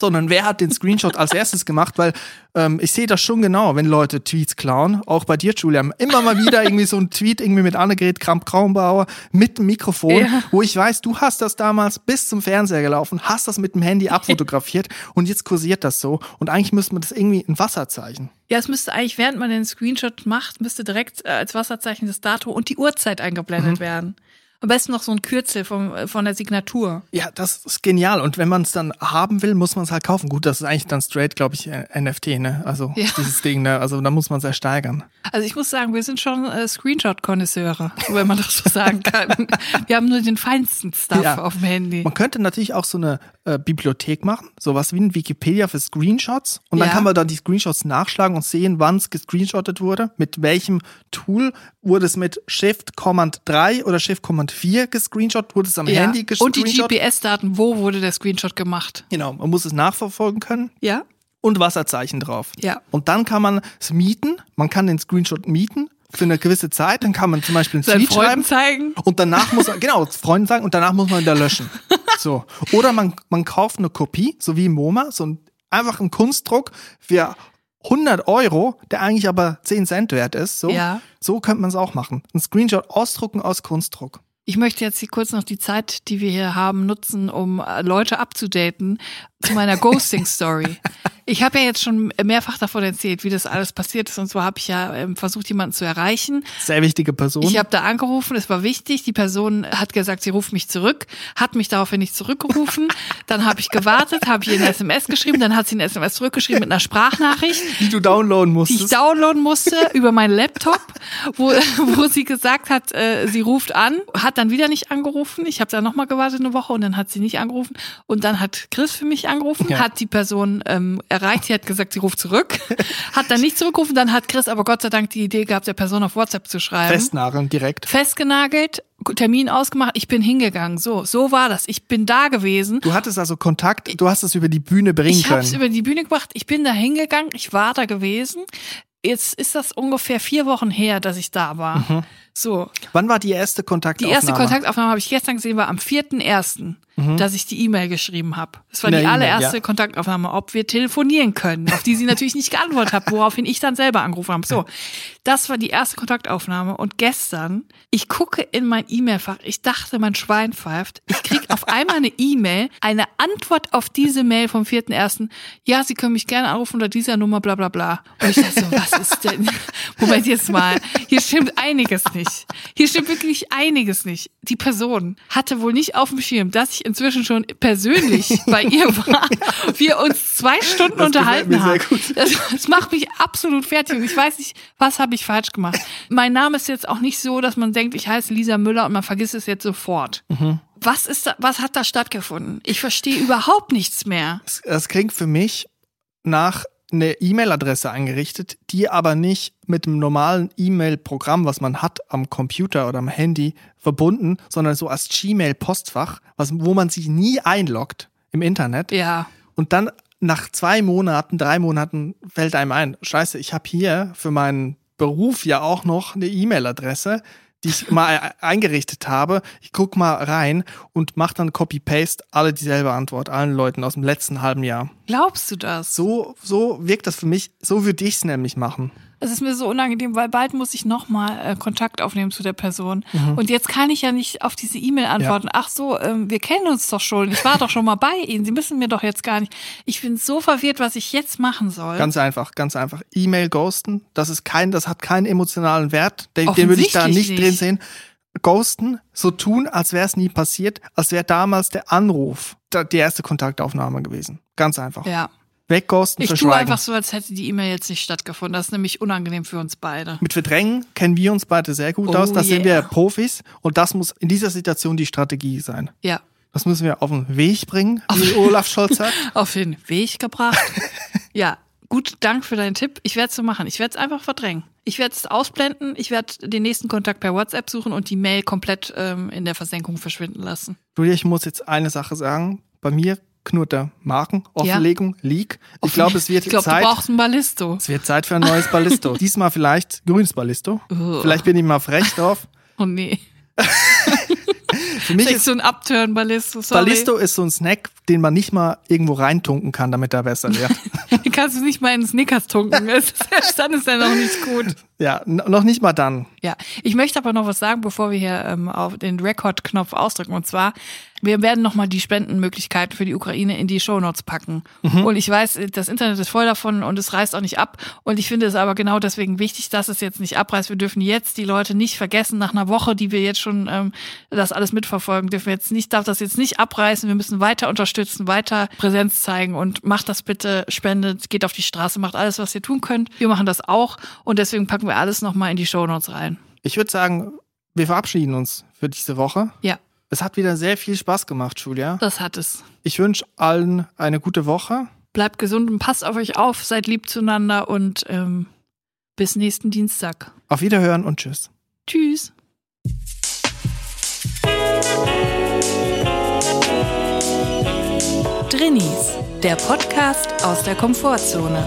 sondern wer hat den Screenshot als erstes gemacht, weil ähm, ich sehe das schon genau, wenn Leute Tweets klauen, auch bei dir, Julia, immer mal wieder irgendwie so ein Tweet irgendwie mit Annegret Kramp-Kraumbauer mit dem Mikrofon,
Ja.
wo ich weiß, du hast das damals bis zum Fernseher gelaufen, hast das mit dem Handy abfotografiert und jetzt kursiert das so und eigentlich müsste man das irgendwie ein Wasserzeichen.
Ja, es müsste eigentlich, während man den Screenshot macht, müsste direkt äh, als Wasserzeichen das Datum und die Uhrzeit eingeblendet werden. Am besten noch so ein Kürzel vom, äh, von der Signatur.
Ja, das ist genial. Und wenn man es dann haben will, muss man es halt kaufen. Gut, das ist eigentlich dann straight, glaube ich, NFT, ne? Also
Ja.
dieses Ding, ne? Also da muss man es ersteigern.
Also ich muss sagen, wir sind schon äh, Screenshot-Konnoisseure, wenn man das so sagen kann. wir haben nur den feinsten Stuff
Ja.
auf dem Handy.
Man könnte natürlich auch so eine äh, Bibliothek machen, sowas wie ein Wikipedia für Screenshots. Und dann
Ja.
kann man dann die Screenshots nachschlagen und sehen, wann es gescreenshottet wurde, mit welchem Tool wurde es mit Shift Command 3 oder Shift Command 4 gescreenshottet, wurde es am
Ja.
Handy
Und die. GPS-Daten, wo wurde der Screenshot gemacht?
Genau, man muss es nachverfolgen können
Ja?
und Wasserzeichen drauf.
Ja.
Und dann kann man es mieten, man kann den Screenshot mieten für eine gewisse Zeit, dann kann man zum Beispiel einen
Seinen
Tweet
Freunden
schreiben.
zeigen.
Und danach muss man, genau, Freunden sagen, und danach muss man wieder löschen. So. Oder man, man kauft eine Kopie, so wie MoMA, so ein, einfach ein Kunstdruck für 100 Euro, der eigentlich aber 10 Cent wert ist. So,
Ja.
so könnte man es auch machen. Ein Screenshot ausdrucken aus Kunstdruck.
Ich möchte jetzt hier kurz noch die Zeit, die wir hier haben, nutzen, um äh, Leute abzudaten zu meiner Ghosting-Story. Ich habe ja jetzt schon mehrfach davon erzählt, wie das alles passiert ist. Und zwar habe ich ja ähm, versucht, jemanden zu erreichen.
Sehr wichtige Person.
Ich habe da angerufen, es war wichtig. Die Person hat gesagt, sie ruft mich zurück, hat mich daraufhin nicht zurückgerufen. Dann habe ich gewartet, habe ihr eine SMS geschrieben, dann hat sie eine SMS zurückgeschrieben mit einer Sprachnachricht.
die du downloaden
Die
musstest.
ich downloaden musste über meinen Laptop, wo, wo sie gesagt hat, äh, sie ruft an, hat dann wieder nicht angerufen. Ich habe dann nochmal gewartet eine Woche und dann hat sie nicht angerufen. Und dann hat Chris für mich angerufen,
Ja.
hat die Person ähm, erreicht, sie hat gesagt, sie ruft zurück, hat dann nicht zurückgerufen, dann hat Chris aber Gott sei Dank die Idee gehabt, der Person auf WhatsApp zu schreiben.
Festnageln direkt.
Festgenagelt, Termin ausgemacht, ich bin hingegangen. So, so war das. Ich bin da gewesen.
Du hattest also Kontakt, du hast es über die Bühne bringen
Ich habe es
können.
über die Bühne gebracht. Ich bin da hingegangen. Ich war da gewesen. Jetzt ist das ungefähr vier Wochen her, dass ich da war. So,
Wann war die erste
die
Kontaktaufnahme?
erste Kontaktaufnahme habe ich gestern gesehen, war am 4.1., dass ich die E-Mail geschrieben habe. Das war
In der
die allererste
ja.
Kontaktaufnahme, ob wir telefonieren können, auf die sie natürlich nicht geantwortet hat, woraufhin ich dann selber angerufen habe. So, das war die erste Kontaktaufnahme und gestern, ich gucke in mein E-Mail-Fach, ich dachte, mein Schwein pfeift. Ich krieg auf einmal eine E-Mail, eine Antwort auf diese Mail vom 4.1. Ja, Sie können mich gerne anrufen unter dieser Nummer, bla bla bla. Und ich dachte so, was ist denn? Moment jetzt mal, hier stimmt einiges nicht. Hier stimmt wirklich einiges nicht. Die Person hatte wohl nicht auf dem Schirm, dass ich inzwischen schon persönlich bei ihr war. Wir uns zwei Stunden
Das
unterhalten haben. Das, das macht mich absolut fertig. Und ich weiß nicht, was habe ich falsch gemacht. Mein Name ist jetzt auch nicht so, dass man denkt, ich heiße Lisa Müller und man vergisst es jetzt sofort.
Mhm.
Was ist da, was hat da stattgefunden? Ich verstehe überhaupt nichts mehr.
Das, das klingt für mich nach eine E-Mail-Adresse eingerichtet, die aber nicht mit dem normalen E-Mail-Programm, was man hat am Computer oder am Handy, verbunden, sondern so als Gmail-Postfach, wo man sich nie einloggt im Internet.
Ja.
Und dann nach zwei Monaten, drei Monaten fällt einem ein, scheiße, ich habe hier für meinen Beruf ja auch noch eine E-Mail-Adresse, die ich mal e- eingerichtet habe. Ich guck mal rein und mach dann Copy-Paste, alle dieselbe Antwort, allen Leuten aus dem letzten halben Jahr.
Glaubst du das?
So, so wirkt das für mich, so würde ich es nämlich machen.
Es ist mir so unangenehm, weil bald muss ich nochmal äh, Kontakt aufnehmen zu der Person.
Mhm.
Und jetzt kann ich ja nicht auf diese E-Mail antworten. Ach so, ähm, wir kennen uns doch schon. Ich war doch schon mal bei Ihnen. Sie müssen mir doch jetzt gar nicht. Ich bin so verwirrt, was ich jetzt machen soll.
Ganz einfach, ganz einfach. E-Mail ghosten, das ist kein, das hat keinen emotionalen Wert, den, den würde ich da nicht,
Offensichtlich
drin
nicht.
sehen. Ghosten, so tun, als wäre es nie passiert, als wäre damals der Anruf die erste Kontaktaufnahme gewesen. Ganz einfach.
ja.
Wegghosten,
Ich tue
verschweigen.
einfach so, als hätte die E-Mail jetzt nicht stattgefunden. Das ist nämlich unangenehm für uns beide.
Mit Verdrängen kennen wir uns beide sehr gut
Oh
aus. Da sind
yeah.
wir Profis und das muss in dieser Situation die Strategie sein.
Ja.
Das müssen wir auf den Weg bringen, wie Olaf Scholz sagt.
Auf den Weg gebracht. ja. Gut, Dank für deinen Tipp. Ich werde es so machen. Ich werde es einfach verdrängen. Ich werde es ausblenden. Ich werde den nächsten Kontakt per WhatsApp suchen und die Mail komplett ähm, in der Versenkung verschwinden lassen.
Julia, ich muss jetzt eine Sache sagen. Bei mir knurrt der Markenoffenlegung, Leak. Ich glaube, es wird
Ich glaube, du
Zeit.
brauchst ein Ballisto.
Es wird Zeit für ein neues Ballisto. Diesmal vielleicht grünes Ballisto.
Ugh.
Vielleicht bin ich mal frech drauf.
Oh nee.
Für mich
Ist
ist
so ein Upturn Ballisto. Sorry.
Ballisto ist so ein Snack, den man nicht mal irgendwo reintunken kann, damit er besser wird.
Den kannst du nicht mal in Snickers tunken. Es ist- Dann ist er noch nicht gut.
Ja, noch nicht mal dann.
Ja, ich möchte aber noch was sagen, bevor wir hier ähm, auf den Record-Knopf ausdrücken. Und zwar, wir werden nochmal die Spendenmöglichkeiten für die Ukraine in die Shownotes packen. Und ich weiß, das Internet ist voll davon und es reißt auch nicht ab. Und ich finde es aber genau deswegen wichtig, dass es jetzt nicht abreißt. Wir dürfen jetzt die Leute nicht vergessen, nach einer Woche, die wir jetzt schon ähm, das alles mitverfolgen, dürfen wir jetzt nicht, darf das jetzt nicht abreißen. Wir müssen weiter unterstützen, weiter Präsenz zeigen und macht das bitte, spendet, geht auf die Straße, macht alles, was ihr tun könnt. Wir machen das auch und deswegen packen wir alles nochmal in die Shownotes rein.
Ich würde sagen, wir verabschieden uns für diese Woche.
Ja,
Es hat wieder sehr viel Spaß gemacht, Julia.
das hat es.
Ich wünsche allen eine gute Woche.
Bleibt gesund und passt auf euch auf, seid lieb zueinander und ähm, bis nächsten Dienstag.
Auf Wiederhören und tschüss.
Tschüss. Drinnies, der Podcast aus der Komfortzone.